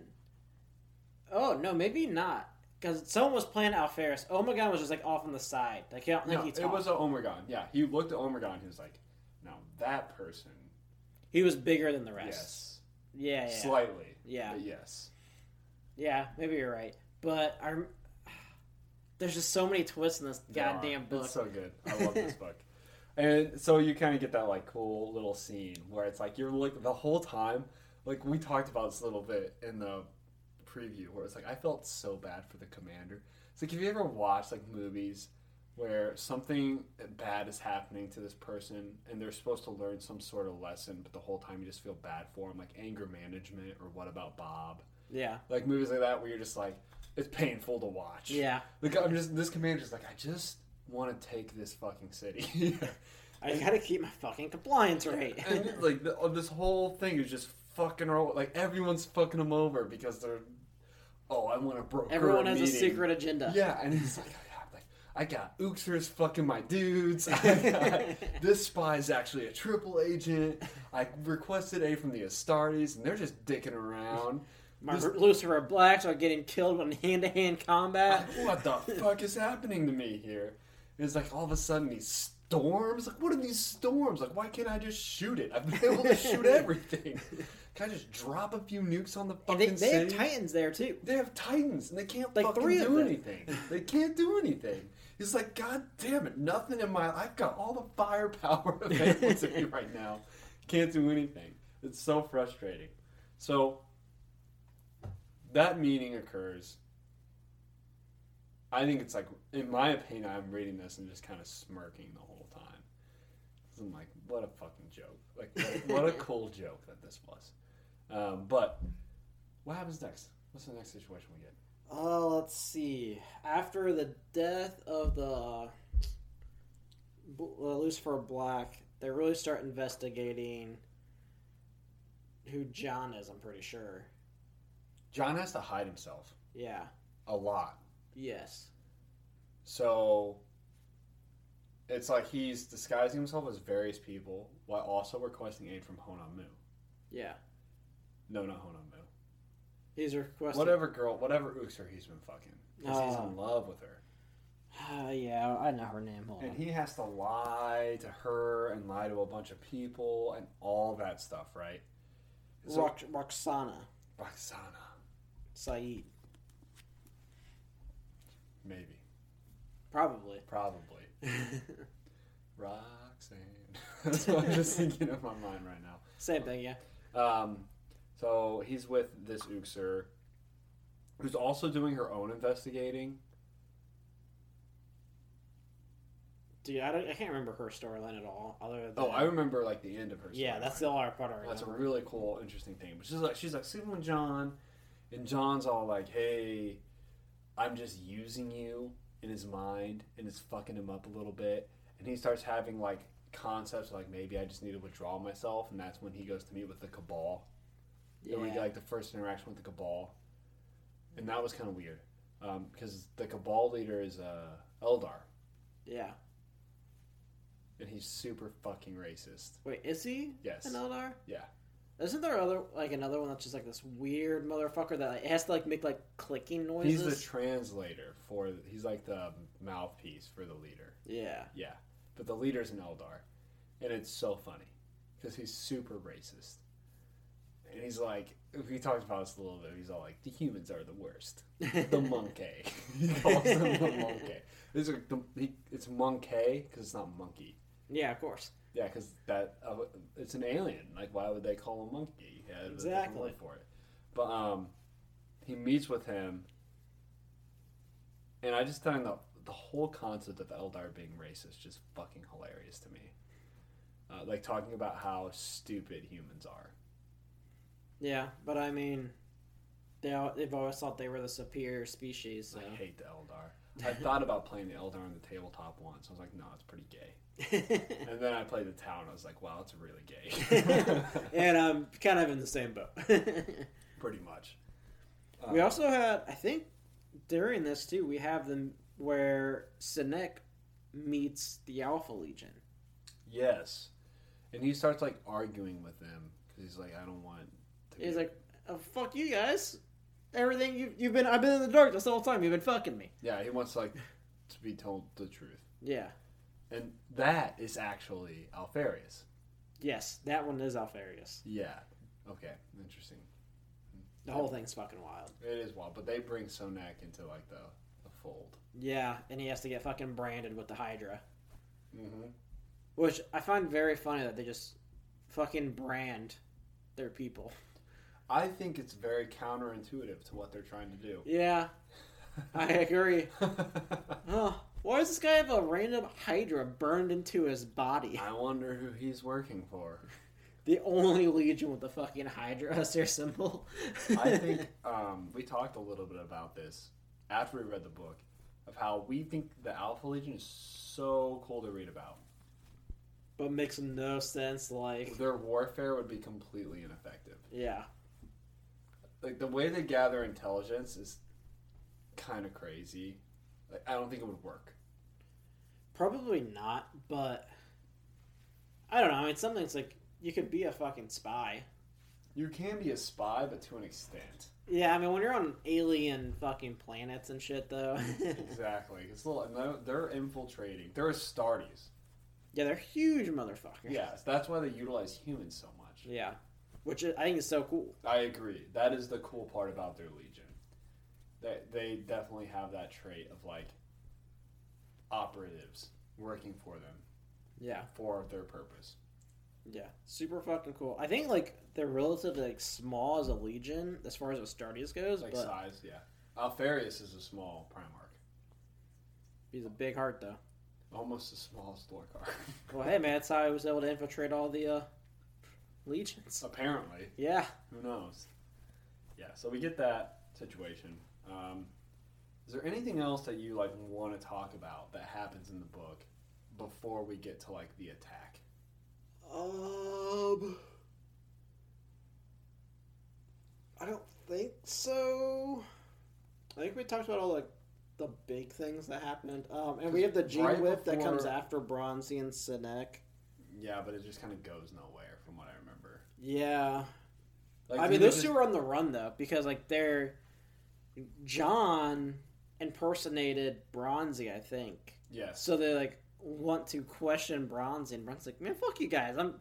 oh no, maybe not, because someone was playing Alpharius. Omegon was just like off on the side. Like I don't think No, he it talked. was an Omegon. Yeah, he looked at Omegon. He was like, "Now that person, He was bigger than the rest. yes, Yeah, yeah, slightly, yeah, but yes." yeah. Maybe you're right, but *sighs* There's just so many twists in this There are. goddamn book. It's so good. I love this book. *laughs* And so you kind of get that like cool little scene where it's like you're like the whole time, like we talked about this a little bit in the preview, where it's like I felt so bad for the commander. It's like have you ever watched like movies where something bad is happening to this person and they're supposed to learn some sort of lesson, but the whole time you just feel bad for them, like anger management or what about Bob? Yeah. Like movies like that where you're just like, it's painful to watch. Yeah. Like I'm just this commander's like, I just want to take this fucking city. *laughs* I gotta keep my fucking compliance rate. and like the, uh, this whole thing is just fucking like everyone's fucking him over because they're oh I want to broker Everyone has a secret agenda. yeah and he's like I got, Uxors fucking my dudes. I *laughs* *laughs* this spy is actually a triple agent. I requested a from the Astartes and they're just dicking around. My This- Lucifer Blacks are getting killed in hand-to-hand combat. *laughs* what the fuck is happening to me here? It's like all of a sudden these storms? Like what are these storms? Like why can't I just shoot it? I've been able to shoot everything. Can I just drop a few nukes on the And fucking they, they have city? Titans there too. They have titans and they can't Like fucking do anything. They can't do anything. He's like, God damn it, nothing in my I've got all the firepower *laughs* available to me right now. Can't do anything. It's so frustrating. So that meeting occurs. I think it's like in my opinion, I'm reading this and just kind of smirking the whole time. I'm like, what a fucking joke. Like what, what a *laughs* cool joke that this was. Um, but what happens next? What's the next situation we get? Oh, let's see. After the death of the uh, Lucifer Black, they really start investigating who John is. I'm pretty sure. John has to hide himself Yeah. a lot. Yes. So it's like he's disguising himself as various people while also requesting aid from Honamu. Yeah. No, not Honamu. He's requesting. Whatever girl, whatever Uxor he's been fucking. Because he's in love with her. Uh, yeah, I know her name. Hold And on. he has to lie to her and lie to a bunch of people and all that stuff, right? So, Rox- Roxana Roxana. Saeed. Maybe. Probably. Probably. *laughs* Roxanne. *laughs* That's what I'm just thinking of my mind right now. Same thing, yeah. Um, so he's with this Uxor, who's also doing her own investigating. Dude, I, I can't remember her storyline at all. Other than Oh, I remember like the end of her. yeah, storyline. that's the only part I remember. That's a really cool, interesting thing. But she's like, she's like sleeping with John, and John's all like, "Hey, I'm just using you in his mind, and it's fucking him up a little bit." And he starts having like concepts like maybe I just need to withdraw myself, and that's when he goes to meet with the Cabal. Yeah. And we get like the first interaction with the Cabal, and that was kind of weird because the Cabal leader is uh, Eldar, yeah. and he's super fucking racist. Wait, is he Yes, an Eldar? Yeah. Isn't there other like another one that's just like this weird motherfucker that like, it has to like make like clicking noises? he's the translator for. He's like the mouthpiece for the leader. yeah. Yeah, but the leader's an Eldar, and it's so funny because he's super racist, and he's like, he talks about us a little bit. He's all like, the humans are the worst. The *laughs* monkey. he calls them the monkey. It's like the, he, it's monkey because it's not monkey. yeah, of course. Yeah, because that uh, it's an alien. Like, why would they call him monkey? Yeah, there's a different Exactly. for it. But um, he meets with him, and I just find the the whole concept of Eldar being racist just fucking hilarious to me. Uh, like talking about how stupid humans are. Yeah, but I mean, they al- they've always thought they were the superior species. So. I hate the Eldar. I thought about playing the Eldar on the tabletop once. I was like, no, it's pretty gay. *laughs* And then I played the town. I was like, wow, it's really gay. *laughs* and I'm kind of in the same boat. *laughs* pretty much. we Uh, also had, I think, during this too, we have them where Sonek meets the Alpha Legion. Yes, and he starts like arguing with them because he's like, I don't want. He's like, oh, "Fuck you guys! Everything you you've been, I've been in the dark this whole time. You've been fucking me." yeah, he wants like to be told the truth, Yeah. and that is actually Alpharius. Yes, that one is Alpharius. Yeah. Okay. Interesting. The whole thing's fucking wild. It is wild, but they bring Sonek into like the the fold. Yeah, and he has to get fucking branded with the Hydra, Mm-hmm. which I find very funny that they just fucking brand their people. I think it's very counterintuitive to what they're trying to do. Yeah, I agree. *laughs* Oh, why does this guy have a random Hydra burned into his body? I wonder who he's working for. *laughs* The only legion with the fucking Hydra as their symbol. I *laughs* think um, we talked a little bit about this after we read the book of how we think the Alpha Legion is so cool to read about. but makes no sense. Like, Their warfare would be completely ineffective. yeah, Like the way they gather intelligence is kind of crazy. Like I don't think it would work. probably not. But I don't know. I mean, something's like you could be a fucking spy. You can be a spy, but to an extent. Yeah, I mean, when you're on alien fucking planets and shit, though. *laughs* Exactly. It's a little. they're- They're infiltrating. They're Astartes. yeah, they're huge motherfuckers. Yes, that's why they utilize humans so much. Yeah. Which I think is so cool. I agree. That is the cool part about their legion. They they definitely have that trait of like operatives working for them Yeah. for their purpose. Yeah. Super fucking cool. I think, like, they're relatively, like, small as a legion as far as Astartes goes, Like but size, yeah. Alpharius is a small Primarch, he's a big heart, though. almost as small as Lorgar. Well, hey, man, that's how I was able to infiltrate all the, uh, legions. Apparently, Yeah. who knows? Yeah. So we get that situation. Um, is there anything else that you like want to talk about that happens in the book before we get to like the attack? Um, I don't think so. I think we talked about all like the big things that happened. Um, and we have the Gene Right Whip that comes after Bronzi and Sonek. Yeah, but it just kind of goes nowhere from what I remember. Yeah, Like, I mean those just- two are on the run though because like they're John impersonated Bronzi, I think. Yes. So they like want to question Bronzi, and Bronzi's like, "Man, fuck you guys! I'm,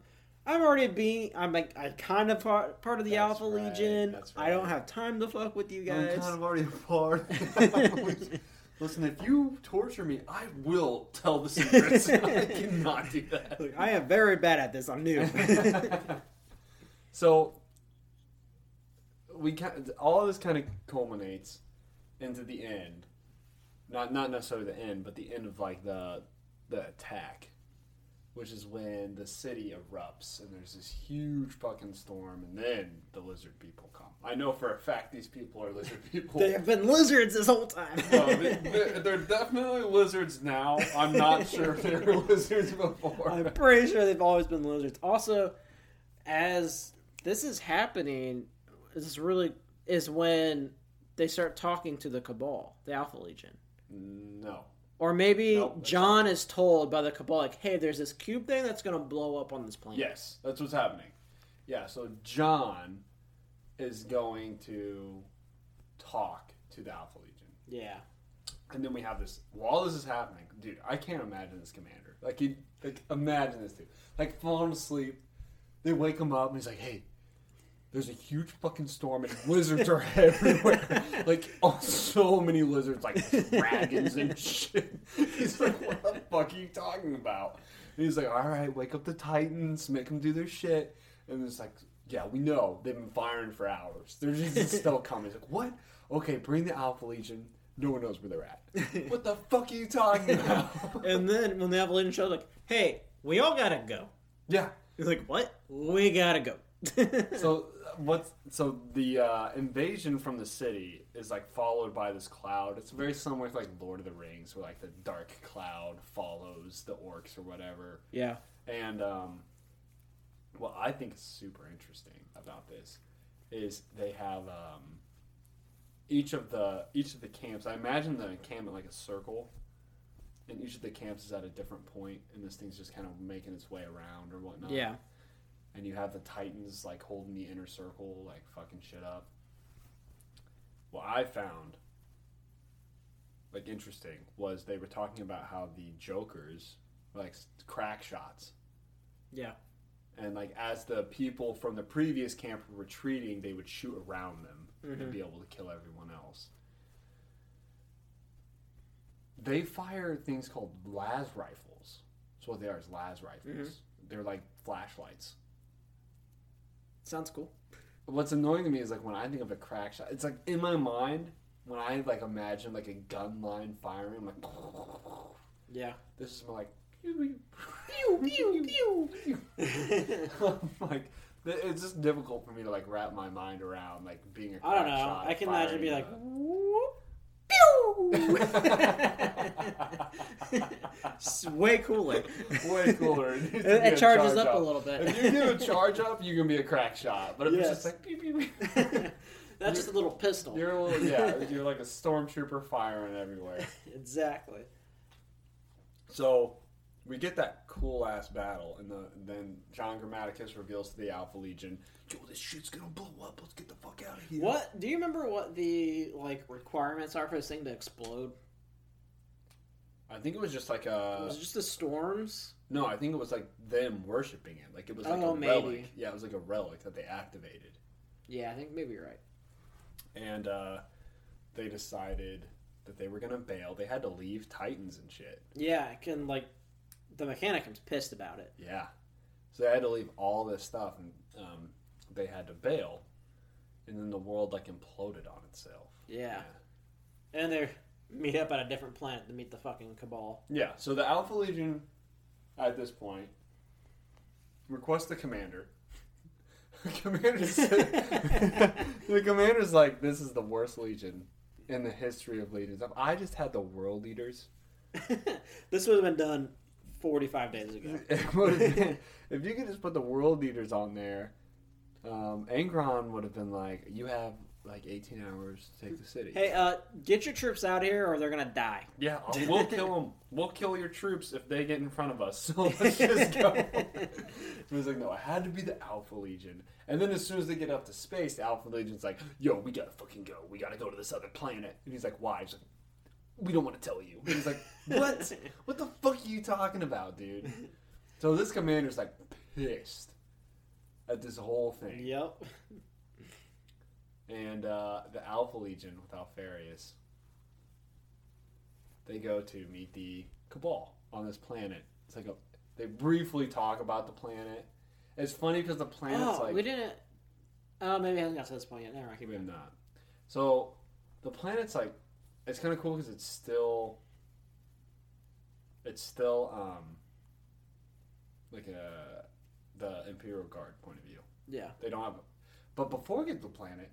I'm already being, I'm like, I'm kind of part, part of the That's Alpha right, Legion. that's I don't have time to fuck with you guys. I'm kind of already a part. *laughs* Listen, if you torture me, I will tell the secrets. *laughs* I cannot do that. Look, I am very bad at this. I'm new. *laughs* so we kind all of this kind of culminates into the end. Not not necessarily the end, but the end of like the the attack, which is when the city erupts and there's this huge fucking storm, and then the lizard people come. I know for a fact these people are lizard *laughs* people. they have been lizards this whole time. No, they, they're definitely lizards now. I'm not *laughs* sure if they were lizards before. I'm pretty sure they've always been lizards. Also, as this is happening, this is really is when they start talking to the Cabal, the Alpha Legion. No. Or maybe John is told by the Cabal, like, hey, there's this cube thing that's going to blow up on this planet. Yes, that's what's happening. Yeah, so John is going to talk to the Alpha Legion. Yeah. And then we have this while this is happening, dude, I can't imagine this commander. Like like imagine this dude. Like falling asleep. They wake him up and he's like, Hey, there's a huge fucking storm and lizards are *laughs* everywhere. like oh, so many lizards, like dragons and shit. He's like, What the fuck are you talking about? And he's like, Alright, wake up the Titans, make them do their shit. And it's like, Yeah, we know. They've been firing for hours. They're just still *laughs* coming. He's like, What? Okay, bring the Alpha Legion. No one knows where they're at. *laughs* what the fuck are you talking about? And then when the Alpha Legion shows, like, hey, we all got to go. yeah. He's like, what? We got to go. So what's so the uh, invasion from the city is like followed by this cloud. It's very similar to like Lord of the Rings, where like the dark cloud follows the orcs or whatever. yeah. And um, what I think is super interesting about this is they have um, each of the each of the camps. I imagine the camp encampment like a circle, and each of the camps is at a different point, and this thing's just kind of making its way around or whatnot. Yeah. And you have the Titans like holding the inner circle, like fucking shit up. What I found like interesting was they were talking about how the Jokers like crack shots Yeah. and like as the people from the previous camp were retreating, they would shoot around them Mhm. and be able to kill everyone else. They fire things called las rifles. That's what they are, is las rifles. They're like flashlights. Sounds cool. What's annoying to me is like when I think of a crack shot, it's like in my mind when I like imagine like a gun line firing, I'm like Yeah. this is more like pew, Pew, pew, pew. *laughs* Like it's just difficult for me to like wrap my mind around like being a I don't know. I can imagine be like, whoop. It's *laughs* way cooler. way cooler. It, It, it charges charge up, a little bit. If you do a charge up, you can be a crack shot. But if it's just like pew, pew, pew, That's just a little pistol. you're a little, yeah, you're like a stormtrooper firing everywhere. *laughs* exactly. So we get that cool ass battle, and the, then John Grammaticus reveals to the Alpha Legion, "Yo, this shit's gonna blow up. Let's get the fuck out of here." What do you remember? What the like requirements are for this thing to explode? I think it was just like a was just the storms? no. I think it was like them worshiping it. Like it was like Oh, a maybe. relic. Yeah, it was like a relic that they activated, Yeah, I think maybe you're right. and uh, they decided that they were gonna bail. They had to leave Titans and shit. Yeah, I can like the mechanicum's pissed about it. Yeah. So they had to leave all this stuff, and um, they had to bail, and then the world like imploded on itself. Yeah. And they meet up at a different planet to meet the fucking cabal. Yeah. So the Alpha Legion, at this point, request the commander. *laughs* the commander said, *laughs* the commander's like, "This is the worst legion in the history of legions. If I just had the world leaders, *laughs* this would have been done 45 days ago. it would have been, if you could just put the world leaders on there." Um, Angron would have been like, "You have like 18 hours to take the city." Hey, uh, get your troops out here or they're gonna die. Yeah, *laughs* we'll kill them. We'll kill your troops if they get in front of us. *laughs* So let's just go. *laughs* He was like, no, it had to be the Alpha Legion. And then as soon as they get up to space, the Alpha Legion's like, yo, we gotta fucking go. We gotta go to this other planet. And he's like, why? He's like, we don't want to tell you. And he's like, what? *laughs* what the fuck are you talking about, dude? So this commander's like pissed at this whole thing. Yep. And uh, the Alpha Legion with Alpharius, they go to meet the Cabal on this planet. It's like a they briefly talk about the planet. It's funny because the planet's oh, like we didn't. Oh, maybe I haven't got to this point yet. Never mind. keep maybe going. not. So the planet's like it's kind of cool because it's still it's still um like a the Imperial Guard point of view. Yeah. They don't have, but before we get to the planet,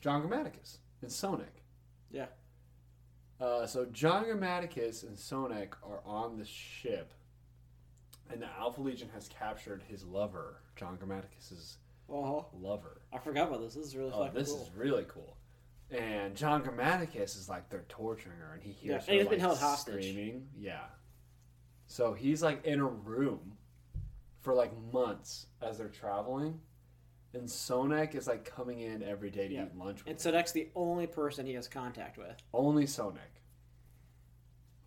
John Grammaticus and Sonek. Yeah. Uh, so John Grammaticus and Sonek are on the ship, and the Alpha Legion has captured his lover, John Grammaticus's Oh, lover. I forgot about this. This is really Oh, this cool. is really cool. And John Grammaticus is like they're torturing her, and he Yeah, hears and he's her been like held hostage. screaming. Yeah. So he's like in a room for like months as they're traveling, and Sonek is like coming in every day to Yeah. eat lunch with And him. Sonek's the only person he has contact with. Only Sonek.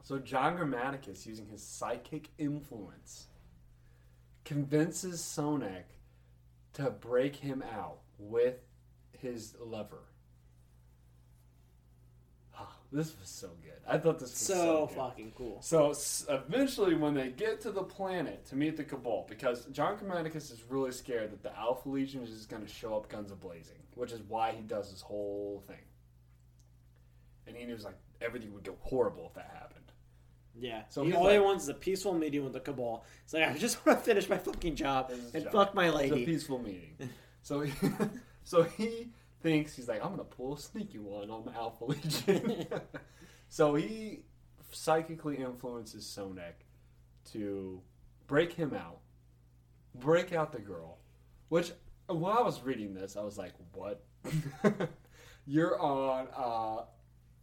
So John Grammaticus, using his psychic influence, convinces Sonek to break him out with his lover. This was so good. I thought this was so, So fucking cool. So eventually, when they get to the planet to meet the Cabal, because John Grammaticus is really scared that the Alpha Legion is just going to show up guns a blazing, which is why he does this whole thing. And he knows like everything would go horrible if that happened. Yeah. So he, all he wants is a peaceful meeting with the cabal. It's like I just *laughs* want to finish my fucking job and job. fuck my It's a peaceful meeting. *laughs* So he, *laughs* so he thinks he's like, I'm gonna pull a sneaky one on the Alpha Legion. *laughs* so he psychically influences Sonek to break him out, break out the girl. Which when I was reading this, I was like, what? *laughs* you're on uh,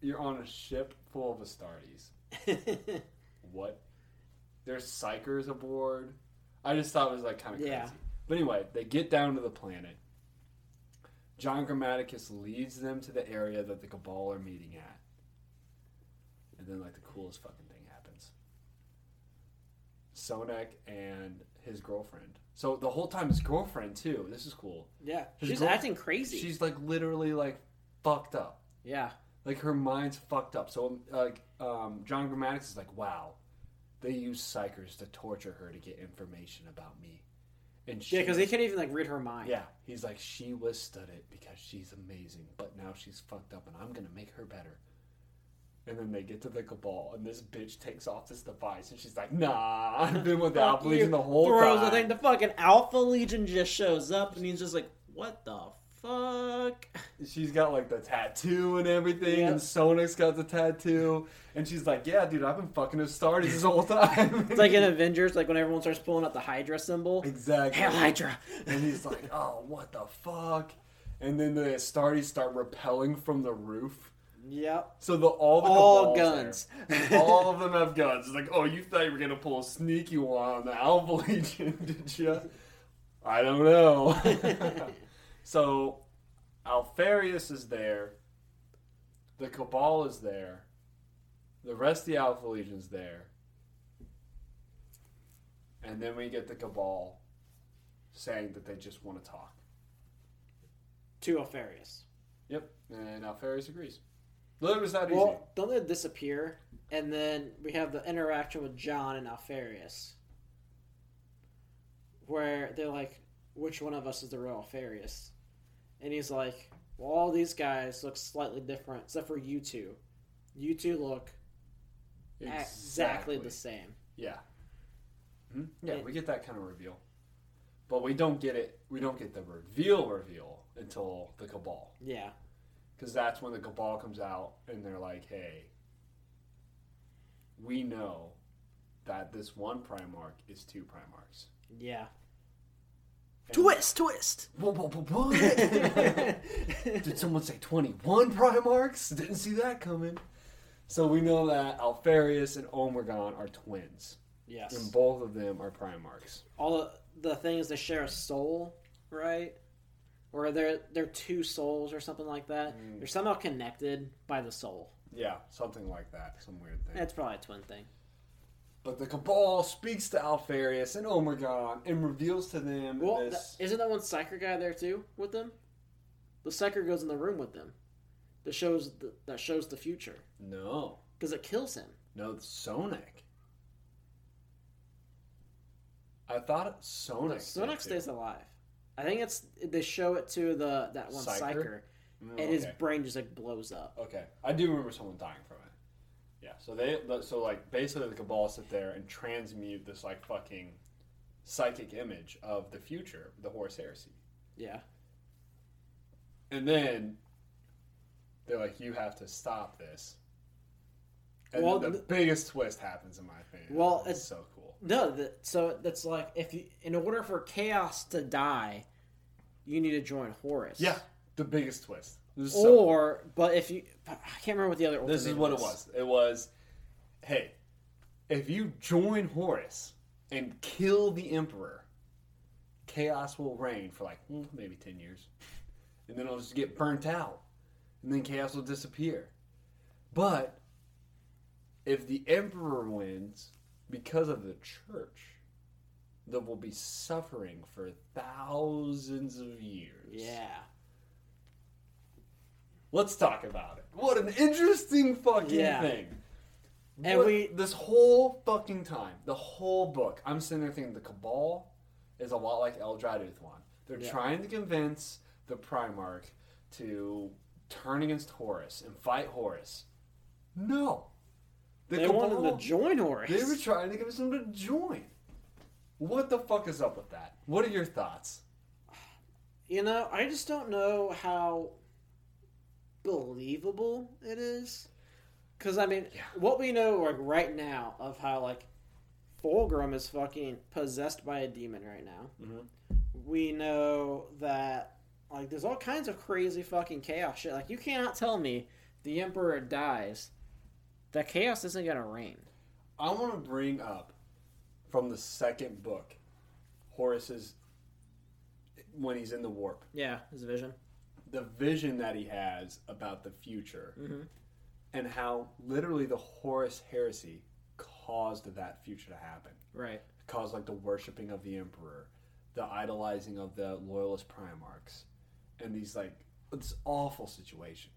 you're on a ship full of Astartes. *laughs* What? There's psykers aboard. I just thought it was like kind of crazy. Yeah. But anyway, they get down to the planet. John Grammaticus leads them to the area that the Cabal are meeting at. And then like the coolest fucking thing happens. Sonek and his girlfriend. So the whole time his girlfriend too. This is cool. yeah. His She's girl- acting crazy. She's like literally like fucked up. yeah. Like her mind's fucked up. So like um, John Grammaticus is like, wow, they use psykers to torture her to get information about me. And she, Yeah, because he can't even like read her mind. yeah, he's like, she withstood it because she's amazing, but now she's fucked up, and I'm gonna make her better. And then they get to the cabal, and this bitch takes off this device, and she's like, "Nah, *laughs* I've been with the Alpha Legion the whole throws time." the thing. The fucking Alpha Legion just shows up, and he's just like, "What the fuck?" She's got like the tattoo and everything, Yep. and Sonek's got the tattoo, and she's like, "Yeah, dude, I've been fucking Astartes this whole time." It's like in *laughs* Avengers, like when everyone starts pulling out the Hydra symbol. exactly. Hail Hydra! And he's like, "Oh, what the fuck?" And then the Astartes start repelling from the roof. Yep. So the all the All guns. *laughs* all of them have guns. It's like, oh, you thought you were gonna pull a sneaky one on the Alpha Legion, *laughs* did you? I don't know. So Alpharius is there. The Cabal is there. The rest of the Alpha Legion's there. And then we get the Cabal saying that they just want to talk. To Alpharius. Yep. And Alpharius agrees. It was that easy. Well, don't they disappear? And then we have the interaction with John and Alpharius. Where they're like, which one of us is the real Alpharius? And he's like, well, all these guys look slightly different, except for you two. You two look exactly, the same. Yeah. Mhm. Yeah, It- we get that kind of reveal. But we don't get it. We don't get the reveal reveal until the Cabal. Yeah. Because that's when the Cabal comes out and they're like, hey, we know that this one Primarch is two Primarchs. Yeah. And- Twist, twist! What, what, what, what? Did someone say 21 Primarchs? Didn't see that coming. So we know that Alpharius and Omegon are twins. yes. And both of them are Primarchs. all the, the things they share a soul, right? Or they're they're two souls or something like that. Mm. They're somehow connected by the soul. Yeah, something like that. Some weird thing. That's probably a twin thing. But the Cabal speaks to Alpharius and Omegon and reveals to them Well, this. th- isn't that one Psyker guy there too with them? The Psyker goes in the room with them. That shows the, that shows the future no, because it kills him. no, Sonek. I thought it Sonek. Sonek did too. stays alive. I think it's they show it to the that one Psyker? Psyker, and oh, his brain just like blows up. Okay, I do remember someone dying from it. Yeah, so they so like basically the Cabal sit there and transmute this like fucking psychic image of the future, the Horus Heresy, Yeah. and then they're like, "You have to stop this." And Well, then the biggest twist happens, in my opinion. Well, it's, it's- so cool. No, that, so that's like if you, in order for chaos to die, you need to join Horus. Yeah, the biggest twist. Is, so- Or, but if you, I can't remember what the other. One was. This is what it was. It was, hey, if you join Horus and kill the Emperor, chaos will reign for like hmm, maybe ten years, and then it'll just get burnt out, and then chaos will disappear. But if the Emperor wins because of the Church, that will be suffering for thousands of years. Yeah. Let's talk about it. What an interesting fucking Yeah. thing. And What- we- this whole fucking time, the whole book, I'm sitting there thinking the Cabal is a lot like Eldrad Ulthran. They're Yeah. trying to convince the Primarch to turn against Horus and fight Horus. No. The They wanted to join Horus. They were trying to convince him to join. What the fuck is up with that? What are your thoughts? You know, I just don't know how believable it is. Because I mean, Yeah. what we know like right now of how like Fulgrim is fucking possessed by a demon right now. Mhm. We know that like there's all kinds of crazy fucking chaos shit. Like you cannot tell me the Emperor dies, that chaos isn't gonna reign. I want to bring up from the second book Horus's when he's in the warp, Yeah, his vision. The vision that he has about the future, Mhm. and how literally the Horus heresy caused that future to happen. Right. Caused like the worshiping of the emperor, the idolizing of the loyalist primarchs, and these like this awful situation.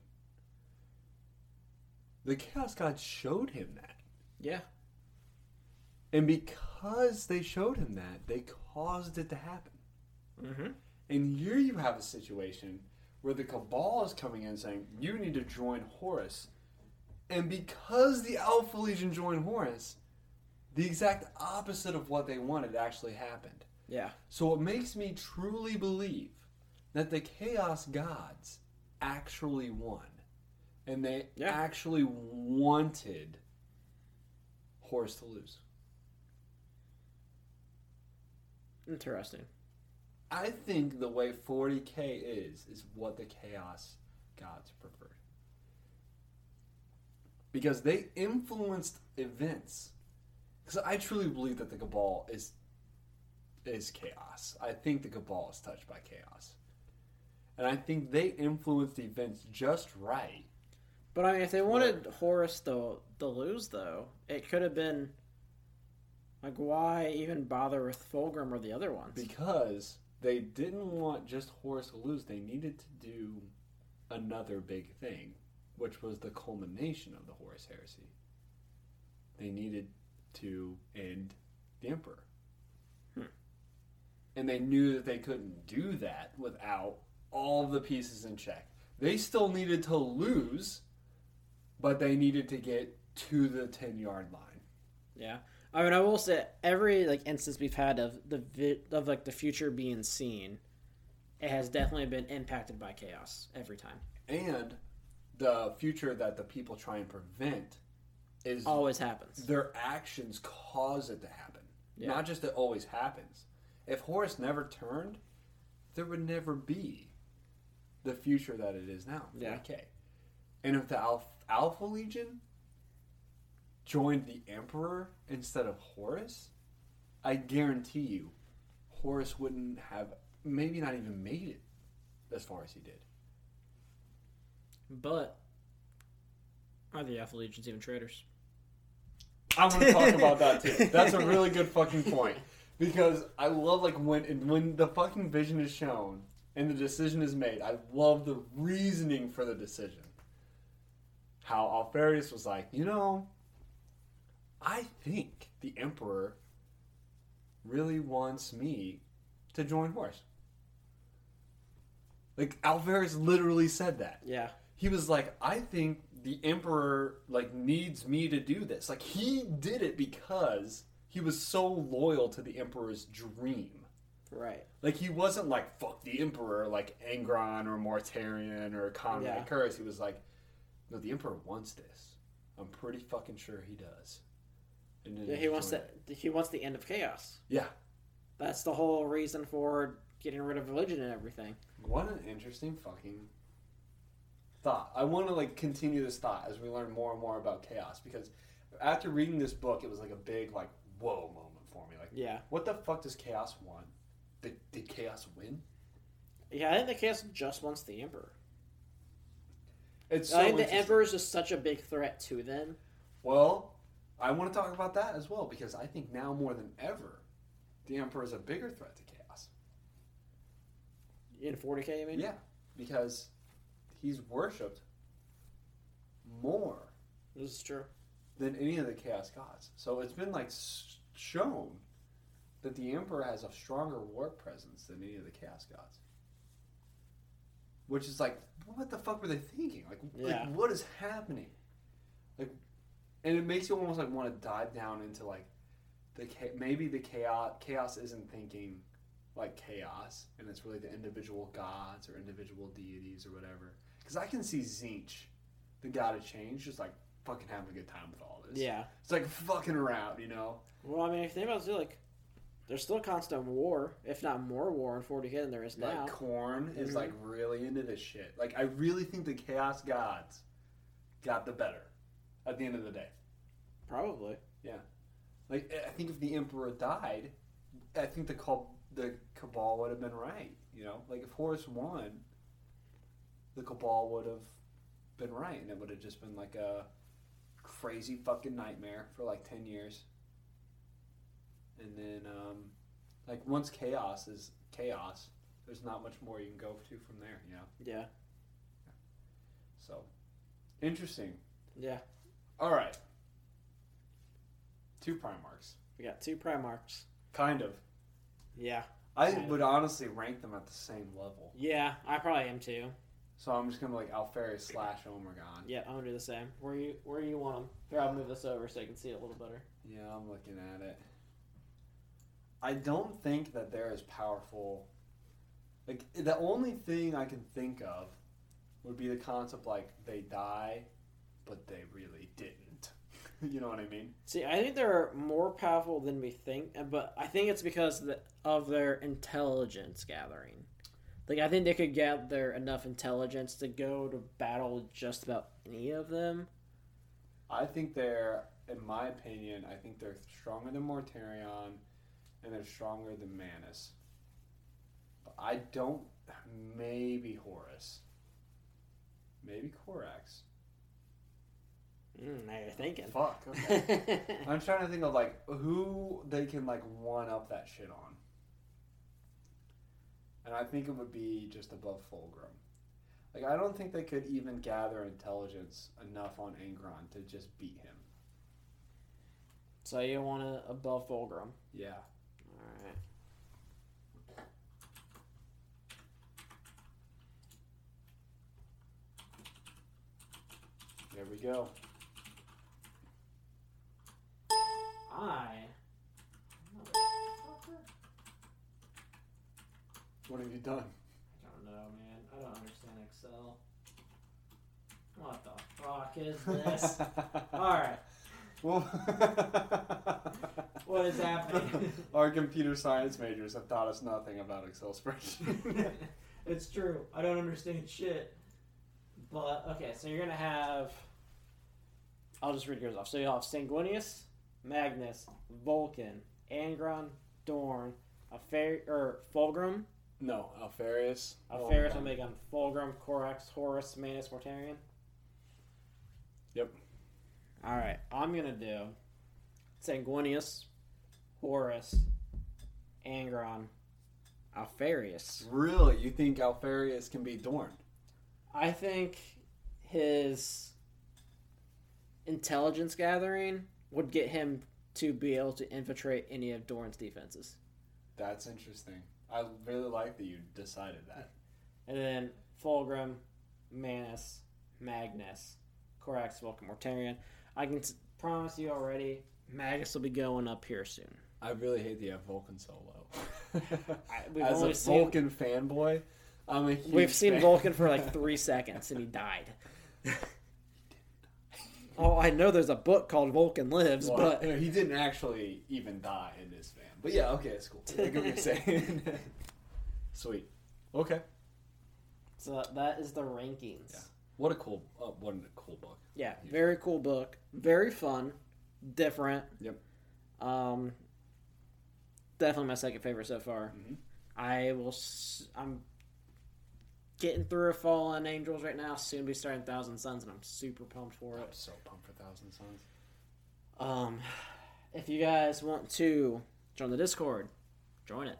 The Chaos God showed him that. Yeah. And because they showed him that, they caused it to happen. Mm-hmm. And here you have a situation where the Cabal is coming in saying, you need to join Horus And because the Alpha Legion joined Horus, the exact opposite of what they wanted actually happened. Yeah. So it makes me truly believe that the Chaos Gods actually won. And they Yeah. actually wanted Horus to lose. Interesting. I think the way 40k is is what the chaos gods preferred. Because they influenced events. Because I truly believe that the cabal is is chaos. I think the cabal is touched by chaos. And I think they influenced events just right. But I mean, if they wanted Horus to to lose, though, it could have been like, why even bother with Fulgrim or the other ones? Because they didn't want just Horus to lose, they needed to do another big thing, which was the culmination of the Horus heresy. They needed to end the Emperor. Hmm. And they knew that they couldn't do that without all the pieces in check. They still needed to lose, but they needed to get to the 10 yard line. Yeah. I mean, I will say every like instance we've had of the vi- of like the future being seen, it has definitely been impacted by chaos every time. And the future that the people try and prevent is Always happens. their actions cause it to happen. Yeah. Not just it always happens. If Horus never turned, there would never be the future that it is now. Yeah. Okay. And if the Alpha, Alpha Legion joined the Emperor instead of Horus, I guarantee you, Horus wouldn't have maybe not even made it as far as he did. But are the Alpha Legions even traitors? I want to talk about that too. *laughs* That's a really good fucking point because I love like when when the fucking vision is shown and the decision is made. I love the reasoning for the decision. How Alfarius was like, you know, I think the Emperor really wants me to join Horus. Like Alpharius literally said that Yeah. he was like i think the emperor like needs me to do this like he did it because he was so loyal to the emperor's dream Right. like he wasn't like fuck the emperor like angron or mortarion or conrad Yeah. curse he was like no the emperor wants this i'm pretty fucking sure he does Yeah, he wants joined that. He wants the end of chaos. yeah That's the whole reason for getting rid of religion and everything. What an interesting fucking thought. I want to like continue this thought as we learn more and more about chaos because after reading this book, it was like a big like whoa moment for me. Like, Yeah. what the fuck does chaos want? Did, did chaos win? Yeah, I think the chaos just wants the emperor. It's so I think the interesting. emperor is just such a big threat to them. Well, I want to talk about that as well because I think now more than ever, the emperor is a bigger threat to chaos. In 40k, I mean. Yeah, because he's worshipped more This is true. than any of the chaos gods. So it's been like shown that the emperor has a stronger war presence than any of the chaos gods. Which is like, what the fuck were they thinking? Like, Yeah. like what is happening? Like, and it makes you almost like want to dive down into like the maybe the chaos chaos isn't thinking like chaos, and it's really the individual gods or individual deities or whatever. Because I can see Tzeentch, the god of change, just like fucking having a good time with all this. Yeah. It's like fucking around, you know? Well, I mean, if you think about it, like, there's still constant war, if not more war in 40k than there is now. Like Khorne is Mhm. like really into this shit. Like I really think the chaos gods got the better at the end of the day. Probably. Yeah. Like I think if the emperor died, I think the call the cabal would have been right. You know, like if Horus won, the cabal would have been right, and it would have just been like a crazy fucking nightmare for like ten years. And then, um, like once chaos is chaos, there's not much more you can go to from there. You know, Yeah. so interesting. Yeah. All right, two Primarchs, We got two Primarchs. kind of. Yeah. I Kind of. would honestly rank them at the same level. Yeah, I probably am too. So I'm just gonna like Alpharius slash Omegon. Yeah, I'm gonna do the same. Where you where you want them? Here, I'll move this over so you can see it a little better. Yeah, I'm looking at it. I don't think that they're as powerful. Like the only thing I can think of would be the concept like they die, but they really didn't. *laughs* you know what I mean? See, I think they're more powerful than we think, uh, but I think it's because of their intelligence gathering. Like, I think they could gather enough intelligence to go to battle just about any of them. I think they're, in my opinion, I think they're stronger than Mortarion, and they're stronger than Manus. But I don't. Maybe Horus. Maybe Corax. Mm, now you're thinking. Fuck. Okay. *laughs* I'm trying to think of like who they can like one up that shit on. And I think it would be just above Fulgrim. Like I don't think they could even gather intelligence enough on Angron to just beat him. so you want to above Fulgrim. Yeah. Alright. There we go. I. What have you done? I don't know, man. I don't understand Excel. What the fuck is this? *laughs* Alright. Well, What is happening? *laughs* Our computer science majors have taught us nothing about Excel spreadsheets. *laughs* it's true. I don't understand shit. But okay, so you're gonna have. I'll just read yours off. So you'll have Sanguinius, Magnus, Vulkan, Angron, Dorn, Afer or Fulgrim, no, Alpharius. Alferis, Omegon. Oh, Omega, Fulgrim, Corax, Horus, Manus, Mortarion. Yep. All right, I'm gonna do Sanguinius, Horus, Angron, Alpharius. Really? You think Alpharius can be Dorn? I think his intelligence gathering would get him to be able to infiltrate any of Dorn's defenses. That's interesting. I really like that you decided that. And then Fulgrim, Manus, Magnus, Corax, Vulkan, Mortarion. I can s- promise you already, Magus will be going up here soon. I really hate that you have Vulkan so low. *laughs* I- we've As only a seen- Vulkan fanboy, I'm a huge We've seen fan. Vulkan for like *laughs* three seconds and he died. *laughs* Oh, I know there's a book called Vulkan Lives, Well, but he didn't actually even die in this fan. But yeah, okay, it's cool. I get what you're saying. *laughs* Sweet. Okay. so that is the rankings. Yeah. What a cool, uh, what a cool book. Yeah, very cool book. Very fun, different. Yep. Um, definitely my second favorite so far. Mhm. I will. s- I'm getting through a Fallen Angels right now. Soon be starting Thousand Sons, and I'm super pumped for it. I'm so pumped for Thousand Sons. Um, if you guys want to join the Discord, join it.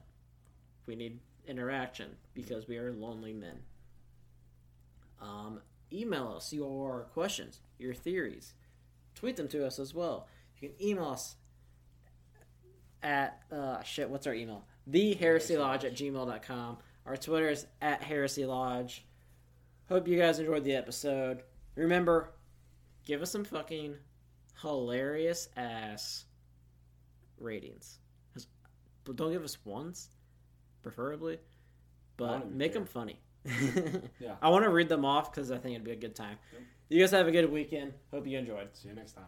We need interaction because we are lonely men. Um, email us your questions, your theories. Tweet them to us as well. You can email us at uh shit, what's our email? The Heresy Lodge at gmail.com. Our Twitter is at Heresy Lodge. Hope you guys enjoyed the episode. Remember, give us some fucking hilarious ass ratings. But don't give us ones, preferably. But make care. them funny. *laughs* Yeah. I want to read them off because I think it'd be a good time. Yep. You guys have a good weekend. Hope you enjoyed. See you next time.